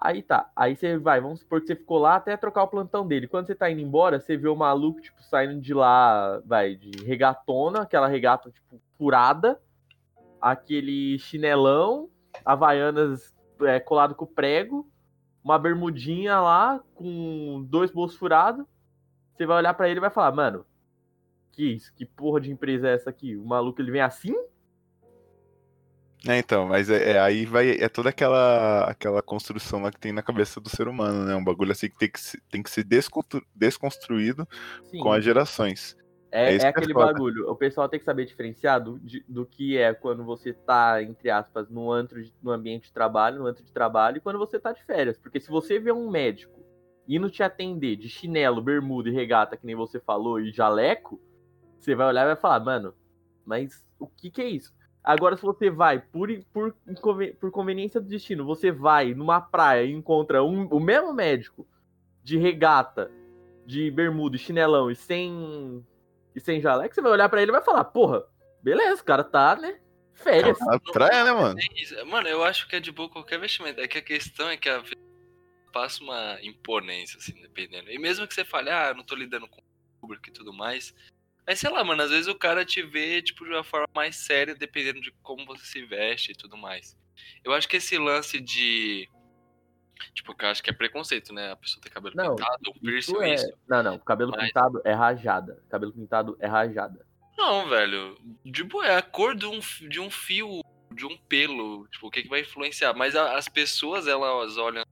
Aí tá. Aí você vai, vamos supor que você ficou lá até trocar o plantão dele. Quando você tá indo embora, você vê o maluco, tipo, saindo de lá, vai, de regatona, aquela regata, tipo, furada, aquele chinelão, havaianas é, colado com prego, uma bermudinha lá, com dois bolsos furados. Você vai olhar para ele e vai falar, mano, que isso? Que porra de empresa é essa aqui? O maluco, ele vem assim? É, então, mas é, é, aí vai. É toda aquela, aquela construção lá que tem na cabeça do ser humano, né? Um bagulho assim que tem que, tem que ser desconstru, desconstruído Sim. com as gerações. É, é, é aquele bagulho. O pessoal tem que saber diferenciar do, de, do que é quando você tá, entre aspas, no, antro, no ambiente de trabalho, no antro de trabalho, e quando você tá de férias. Porque se você vê um médico indo te atender de chinelo, bermuda e regata, que nem você falou, e jaleco, você vai olhar e vai falar, mano, mas o que que é isso? Agora, se você vai, por, por, por conveniência do destino, você vai numa praia e encontra um, o mesmo médico de regata, de bermuda e chinelão e sem, e sem jaleco, você vai olhar para ele e vai falar, porra, beleza, o cara tá, né? Férias. Tá praia, né, mano? Mano, eu acho que é de boa qualquer vestimento. É que a questão é que a passa uma imponência, assim, dependendo. E mesmo que você fale, ah, não tô lidando com público e tudo mais, mas sei lá, mano, às vezes o cara te vê, tipo, de uma forma mais séria, dependendo de como você se veste e tudo mais. Eu acho que esse lance de. Tipo, eu acho que é preconceito, né? A pessoa ter cabelo não, pintado, um piercing, é... isso. Não, não, cabelo Mas... pintado é rajada. Cabelo pintado é rajada. Não, velho. Tipo, é a cor de um, de um fio, de um pelo. Tipo, o que, que vai influenciar? Mas a, as pessoas, elas olham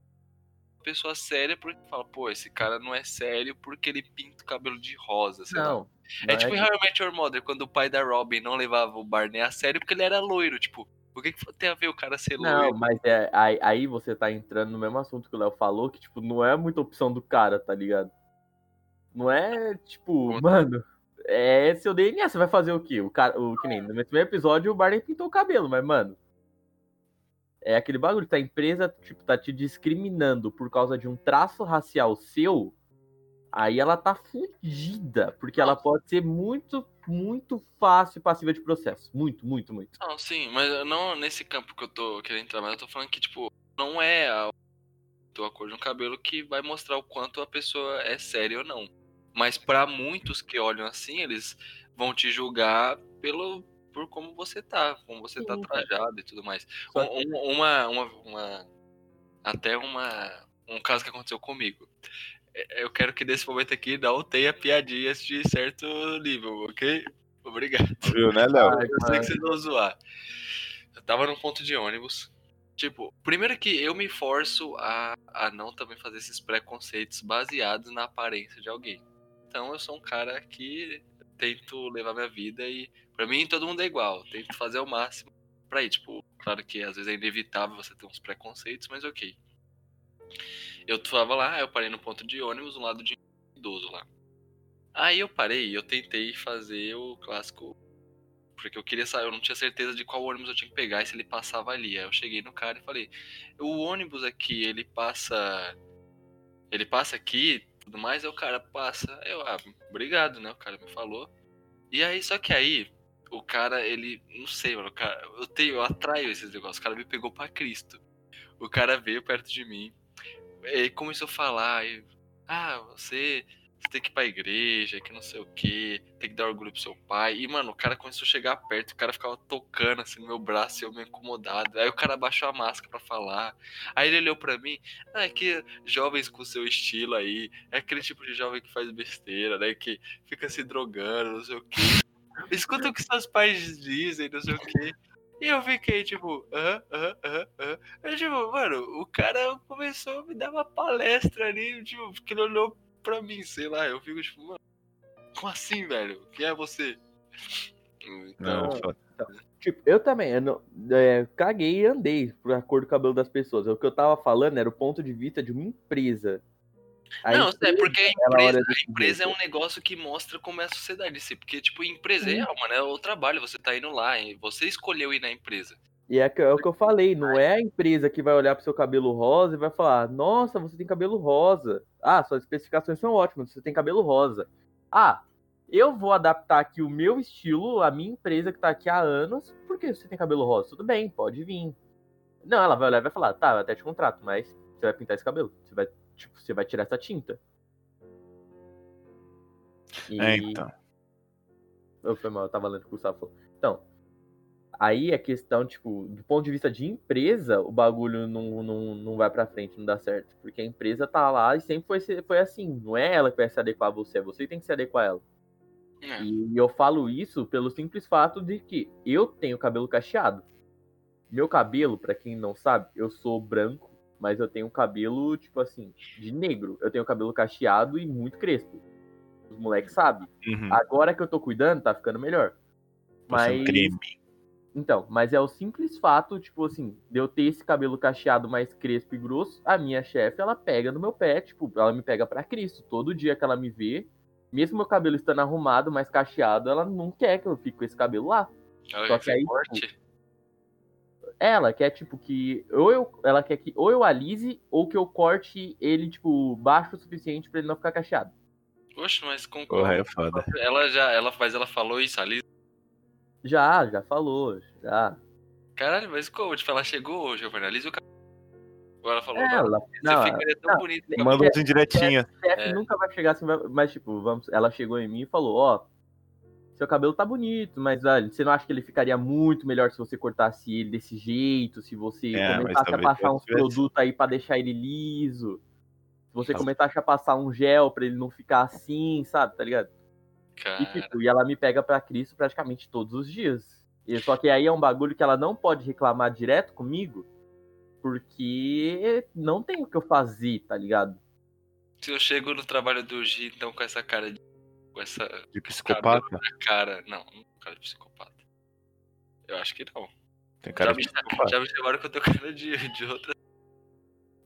pessoa séria porque fala, pô, esse cara não é sério porque ele pinta o cabelo de rosa, não. É não tipo é... em How I Met Your Mother, quando o pai da Robin não levava o Barney a sério porque ele era loiro, tipo, o que, que tem a ver o cara ser não, loiro? Não, mas é, aí, aí, você tá entrando no mesmo assunto que o Léo falou, que, tipo, não é muita opção do cara, tá ligado? Não é, tipo, mano, é seu DNA, você vai fazer o quê? O cara, o que nem, no primeiro episódio o Barney pintou o cabelo, mas, mano, é aquele bagulho que a empresa tipo, tá te discriminando por causa de um traço racial seu, aí ela tá fugida, porque ela pode ser muito, muito fácil passiva de processo. Muito, muito, muito. Não, sim, mas não nesse campo que eu tô querendo entrar, mas eu tô falando que, tipo, não é a, a cor de um cabelo que vai mostrar o quanto a pessoa é séria ou não. Mas para muitos que olham assim, eles vão te julgar pelo, por como você tá, como você tá Sim, tá trajado e tudo mais. Um, uma, uma, uma, até uma, um caso que aconteceu comigo. É, eu quero que nesse momento aqui não tenha piadinhas de certo nível, ok? Obrigado. Viu, né, Léo? Ah, eu sei que vocês vão zoar. Eu tava num ponto de ônibus. Tipo, primeiro que eu me forço a, a não também fazer esses preconceitos baseados na aparência de alguém. Então eu sou um cara que tento levar minha vida e para mim todo mundo é igual, tento fazer o máximo para ir, tipo, claro que às vezes é inevitável você ter uns preconceitos, mas OK. Eu tava lá, eu parei no ponto de ônibus, um lado de idoso lá. Aí eu parei eu tentei fazer o clássico porque eu queria saber, eu não tinha certeza de qual ônibus eu tinha que pegar e se ele passava ali. Aí eu cheguei no cara e falei: "O ônibus aqui, ele passa ele passa aqui, tudo mais, aí o cara passa. Eu, ah, obrigado, né? O cara me falou. E aí, só que aí, o cara, ele, não sei, mano, o cara, eu tenho, eu atraio esses negócios. O cara me pegou para Cristo. O cara veio perto de mim, e começou a falar, e, ah, você você tem que ir pra igreja, que não sei o que, tem que dar orgulho pro seu pai. E, mano, o cara começou a chegar perto, o cara ficava tocando assim no meu braço e eu me incomodado. Aí o cara baixou a máscara para falar. Aí ele olhou para mim, ah, é que jovens com seu estilo aí, é aquele tipo de jovem que faz besteira, né? Que fica se drogando, não sei o que. Escuta o que seus pais dizem, não sei o que. E eu fiquei tipo, aham, aham, aham, aham. Tipo, mano, o cara começou a me dar uma palestra ali, tipo, porque ele olhou pra mim, sei lá, eu fico tipo, mano. Como assim, velho? Quem é você? Então, então, tipo, eu também, eu não, é, caguei e andei por cor do cabelo das pessoas. O que eu tava falando era o ponto de vista de uma empresa. A não, empresa, é porque a empresa, a empresa é um negócio que mostra como é a sociedade. Porque, tipo, empresa é alma, né? É o trabalho, você tá indo lá, você escolheu ir na empresa. E é, é o que eu falei, não é a empresa que vai olhar pro seu cabelo rosa e vai falar: Nossa, você tem cabelo rosa. Ah, suas especificações são ótimas, você tem cabelo rosa. Ah, eu vou adaptar aqui o meu estilo, a minha empresa que tá aqui há anos, porque você tem cabelo rosa. Tudo bem, pode vir. Não, ela vai olhar e vai falar: Tá, eu até te contrato, mas você vai pintar esse cabelo. Você vai, tipo, você vai tirar essa tinta. E... É, então. Eu, foi mal, eu tava lendo o que o Gustavo falou. Então, Aí a questão, tipo, do ponto de vista de empresa, o bagulho não, não, não vai pra frente, não dá certo. Porque a empresa tá lá e sempre foi, foi assim. Não é ela que vai se adequar a você, é você que tem que se adequar a ela. É. E eu falo isso pelo simples fato de que eu tenho cabelo cacheado. Meu cabelo, para quem não sabe, eu sou branco, mas eu tenho cabelo, tipo assim, de negro. Eu tenho cabelo cacheado e muito crespo. Os moleques sabem. Uhum. Agora que eu tô cuidando, tá ficando melhor. Mas. Um creme. Então, mas é o simples fato, tipo assim, de eu ter esse cabelo cacheado mais crespo e grosso, a minha chefe, ela pega no meu pé, tipo, ela me pega para Cristo. Todo dia que ela me vê, mesmo meu cabelo estando arrumado, mais cacheado, ela não quer que eu fique com esse cabelo lá. Ela Só que aí, tipo, ela quer, tipo, que. Ou eu, ela quer que ou eu alise, ou que eu corte ele, tipo, baixo o suficiente para ele não ficar cacheado. Poxa, mas com. Porra, é foda. Ela já. Ela, mas ela falou isso, alisa já, já falou, já. Caralho, mas como? Tipo, ela chegou hoje, eu finalizo o cabelo. Ela falou, é, ela, você não, ficaria tão não, bonito. Manda uns indiretinha. É. nunca vai chegar assim, mas tipo, vamos, ela chegou em mim e falou, ó, seu cabelo tá bonito, mas olha, você não acha que ele ficaria muito melhor se você cortasse ele desse jeito, se você é, começasse a passar uns produtos aí para deixar ele liso, se você tá. começasse a passar um gel para ele não ficar assim, sabe, tá ligado? E, tipo, e ela me pega pra Cristo praticamente todos os dias. E, só que aí é um bagulho que ela não pode reclamar direto comigo, porque não tem o que eu fazer, tá ligado? Se eu chego no trabalho do G, então, com essa cara de. Com essa. De psicopata? Cara. Não, não cara de psicopata. Eu acho que não. Tem cara já de me, psicopata. Já me chamaram que eu tenho cara de, de outra.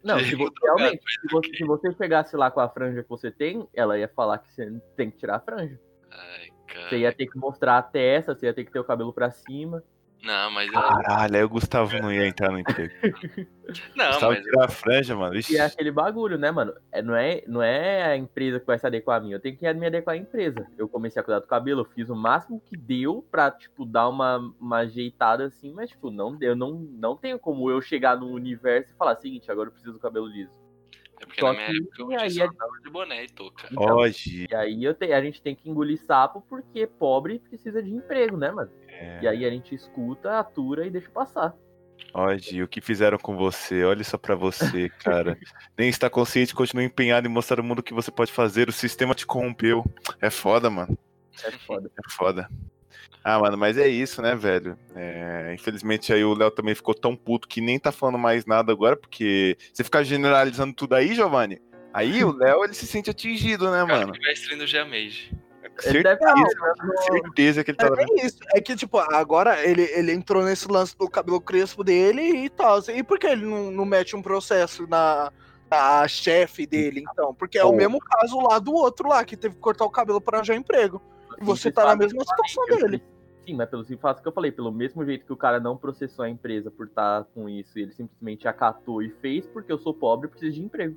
Não, se você, realmente, se você, se você chegasse lá com a franja que você tem, ela ia falar que você tem que tirar a franja. Ai, cara. Você ia ter que mostrar a testa, você ia ter que ter o cabelo pra cima. Não, mas. Caralho, aí o Gustavo não ia entrar no emprego. *laughs* não, Gustavo mas. tirar a franja, mano. Ixi. E é aquele bagulho, né, mano? É, não, é, não é a empresa que vai se adequar a mim, eu tenho que me adequar à empresa. Eu comecei a cuidar do cabelo, eu fiz o máximo que deu pra, tipo, dar uma, uma ajeitada assim, mas, tipo, não, eu não, não tenho como eu chegar no universo e falar, seguinte, agora eu preciso do cabelo liso. É porque Só na minha que, época eu aí, é... de boné e touca. Então, Hoje. E aí eu te, a gente tem que engolir sapo porque pobre precisa de emprego, né, mano? É. E aí a gente escuta, atura e deixa passar. Hoje, o que fizeram com você? Olha só para você, *laughs* cara. Nem está consciente, continua empenhado em mostrar ao mundo o que você pode fazer. O sistema te corrompeu. É foda, mano. É foda. É foda. Ah, mano, mas é isso, né, velho? É, infelizmente aí o Léo também ficou tão puto que nem tá falando mais nada agora, porque você ficar generalizando tudo aí, Giovanni, aí o *laughs* Léo ele se sente atingido, né, mano? Ele vai estreando Jamage. Certeza, certeza que ele tá. É isso, é que, tipo, agora ele, ele entrou nesse lance do cabelo crespo dele e tal. E por que ele não, não mete um processo na, na chefe dele, então? Porque é o mesmo caso lá do outro lá, que teve que cortar o cabelo para arranjar emprego. Você tá na mesma situação dele. Sim, mas pelo simples fato que eu falei, pelo mesmo jeito que o cara não processou a empresa por estar tá com isso, e ele simplesmente acatou e fez porque eu sou pobre e preciso de emprego.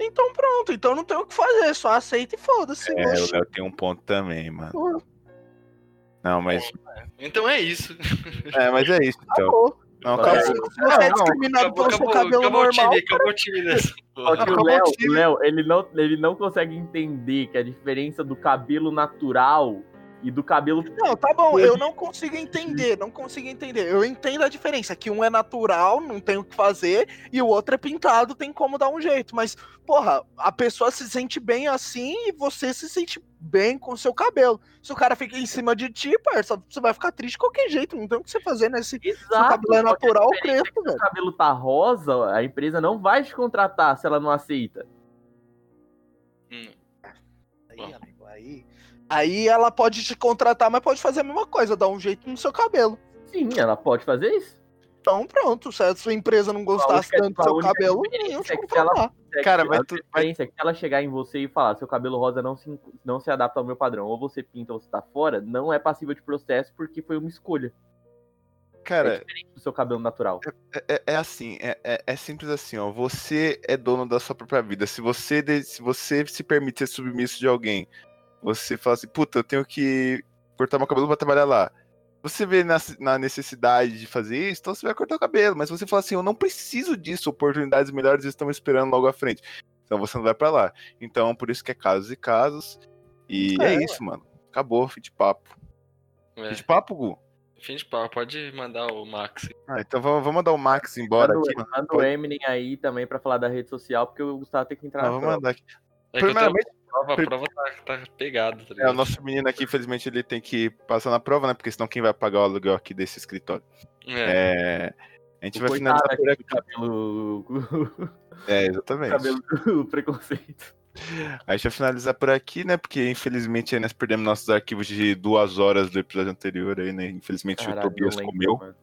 Então pronto, então não tem o que fazer, só aceita e foda-se. É, o Léo tem um ponto também, mano. Não, mas. Então é isso. É, mas é isso, então. Acabou. Não, acabou. Se você é discriminado acabou, pelo seu cabelo acabou normal. O time, acabou o time dessa. *laughs* Só que o Léo, Léo, ele não, ele não consegue entender que a diferença do cabelo natural e do cabelo. Não, tá bom, eu não consigo entender, não consigo entender. Eu entendo a diferença, que um é natural, não tem o que fazer, e o outro é pintado, tem como dar um jeito. Mas, porra, a pessoa se sente bem assim e você se sente bem com o seu cabelo. Se o cara fica em cima de ti, parça, você vai ficar triste de qualquer jeito, não tem o que você fazer nesse né? Exato, seu cabelo é natural ou crespo, velho. Se o cabelo tá rosa, a empresa não vai te contratar se ela não aceita. Hum. Aí, amigo, aí Aí ela pode te contratar, mas pode fazer a mesma coisa, dar um jeito no seu cabelo. Sim, ela pode fazer isso. Então pronto, se a sua empresa não gostasse tanto do seu cabelo, não é que ela, é Cara, mas tu, vai... é que ela chegar em você e falar, seu cabelo rosa não se, não se adapta ao meu padrão, ou você pinta ou você tá fora, não é passível de processo porque foi uma escolha. Cara, é diferente do seu cabelo natural. É, é, é assim, é, é, é, simples assim, ó. Você é dono da sua própria vida. Se você, se você se permite ser submisso de alguém, você fala assim, puta, eu tenho que cortar meu cabelo pra trabalhar lá você vê na, na, necessidade de fazer isso, então você vai cortar o cabelo. Mas você fala assim, eu não preciso disso, oportunidades melhores estão esperando logo à frente. Então você não vai para lá. Então, por isso que é casos e casos. E é, é isso, mano. Acabou, fim de papo. É. Fim de papo, Gu? Fim de papo, pode mandar o Max. Ah, então vamos, vamos mandar o Max embora manda, aqui. Manda o Eminem aí também pra falar da rede social, porque o Gustavo tem que entrar. Não, vamos mandar aqui. É Primeiramente, prova, a prova tá, tá pegada. Tá é, o nosso menino aqui, infelizmente, ele tem que passar na prova, né? Porque senão quem vai pagar o aluguel aqui desse escritório? É. é... A gente o vai finalizar por aqui. Cabelo... *laughs* É, exatamente. Cabelo do *laughs* preconceito. A gente vai finalizar por aqui, né? Porque infelizmente nós perdemos nossos arquivos de duas horas do episódio anterior aí, né? Infelizmente Caralho, o Tobias comeu. Mano.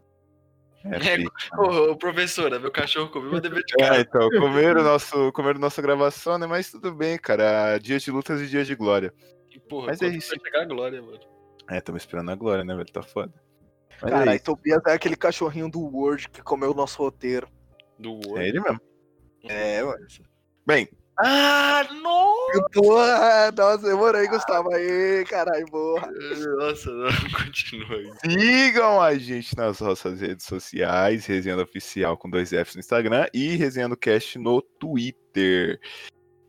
É, é, *laughs* ô, ô, professora, meu cachorro comeu meu dever de casa. É, então, comeram, nosso, comeram nossa gravação, né? Mas tudo bem, cara. Dias de lutas e dias de glória. E, porra, Mas é isso. vai chegar a glória, mano. É, estamos esperando a glória, né, velho? Tá foda. Mas cara, é Tobias é aquele cachorrinho do Word que comeu o nosso roteiro. Do Word? É ele mesmo. É, mano. Bem, ah, nossa! Porra, nossa, demorei, Gustavo. Aí, caralho, porra. Nossa, não, *laughs* continua aí. Sigam a gente nas nossas redes sociais, Resenhando Oficial com dois Fs no Instagram e Resenhando Cast no Twitter.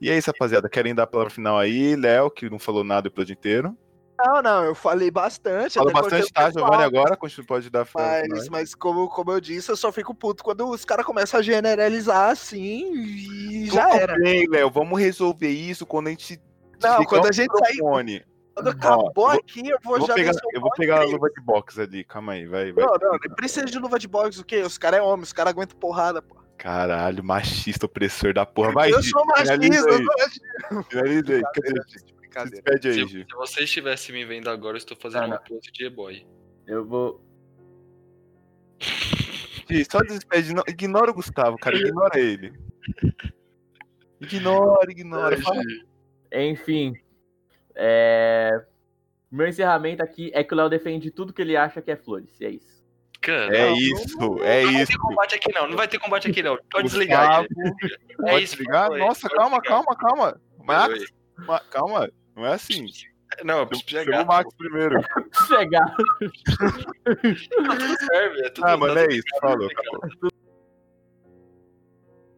E é isso, rapaziada. Querem dar a palavra final aí, Léo, que não falou nada o episódio inteiro. Não, não, eu falei bastante. Falou bastante, tá, Giovanni, agora, pode dar Mas, mas como, como eu disse, eu só fico puto quando os caras começam a generalizar assim e Tudo já era. bem, Léo, vamos resolver isso quando a gente... Não, quando a gente sair... Quando acabou Ó, aqui, eu vou, eu vou já pegar, Eu vou pegar a luva de boxe ali, calma aí, vai, vai. Não, não, nem precisa de luva de boxe, o quê? Os caras é homem, os caras aguentam porrada, pô. Caralho, machista, opressor da porra. Vai, eu sou machista, eu sou machista. Finaliza aí, brincadeira. Aí, se, se, você estivesse me vendo agora, eu estou fazendo ah, uma pose de e-boy. Eu vou. Gi, só despede. Não, ignora o Gustavo, cara. Ignora ele. Ignora, ignora. Enfim. É... Meu encerramento aqui é que o Léo defende tudo que ele acha que é flores. E é isso. Cara, é não, isso, não, é não isso. Não vai ter combate aqui não, não vai ter combate aqui não. Pode desligar. É pode isso, desligar? Nossa, calma, calma, calma. Max, calma. Não é assim. Não, eu preciso chegar. o Max primeiro. *laughs* chegar. tudo serve, é tudo, ah, mano, é isso. Falou, acabou.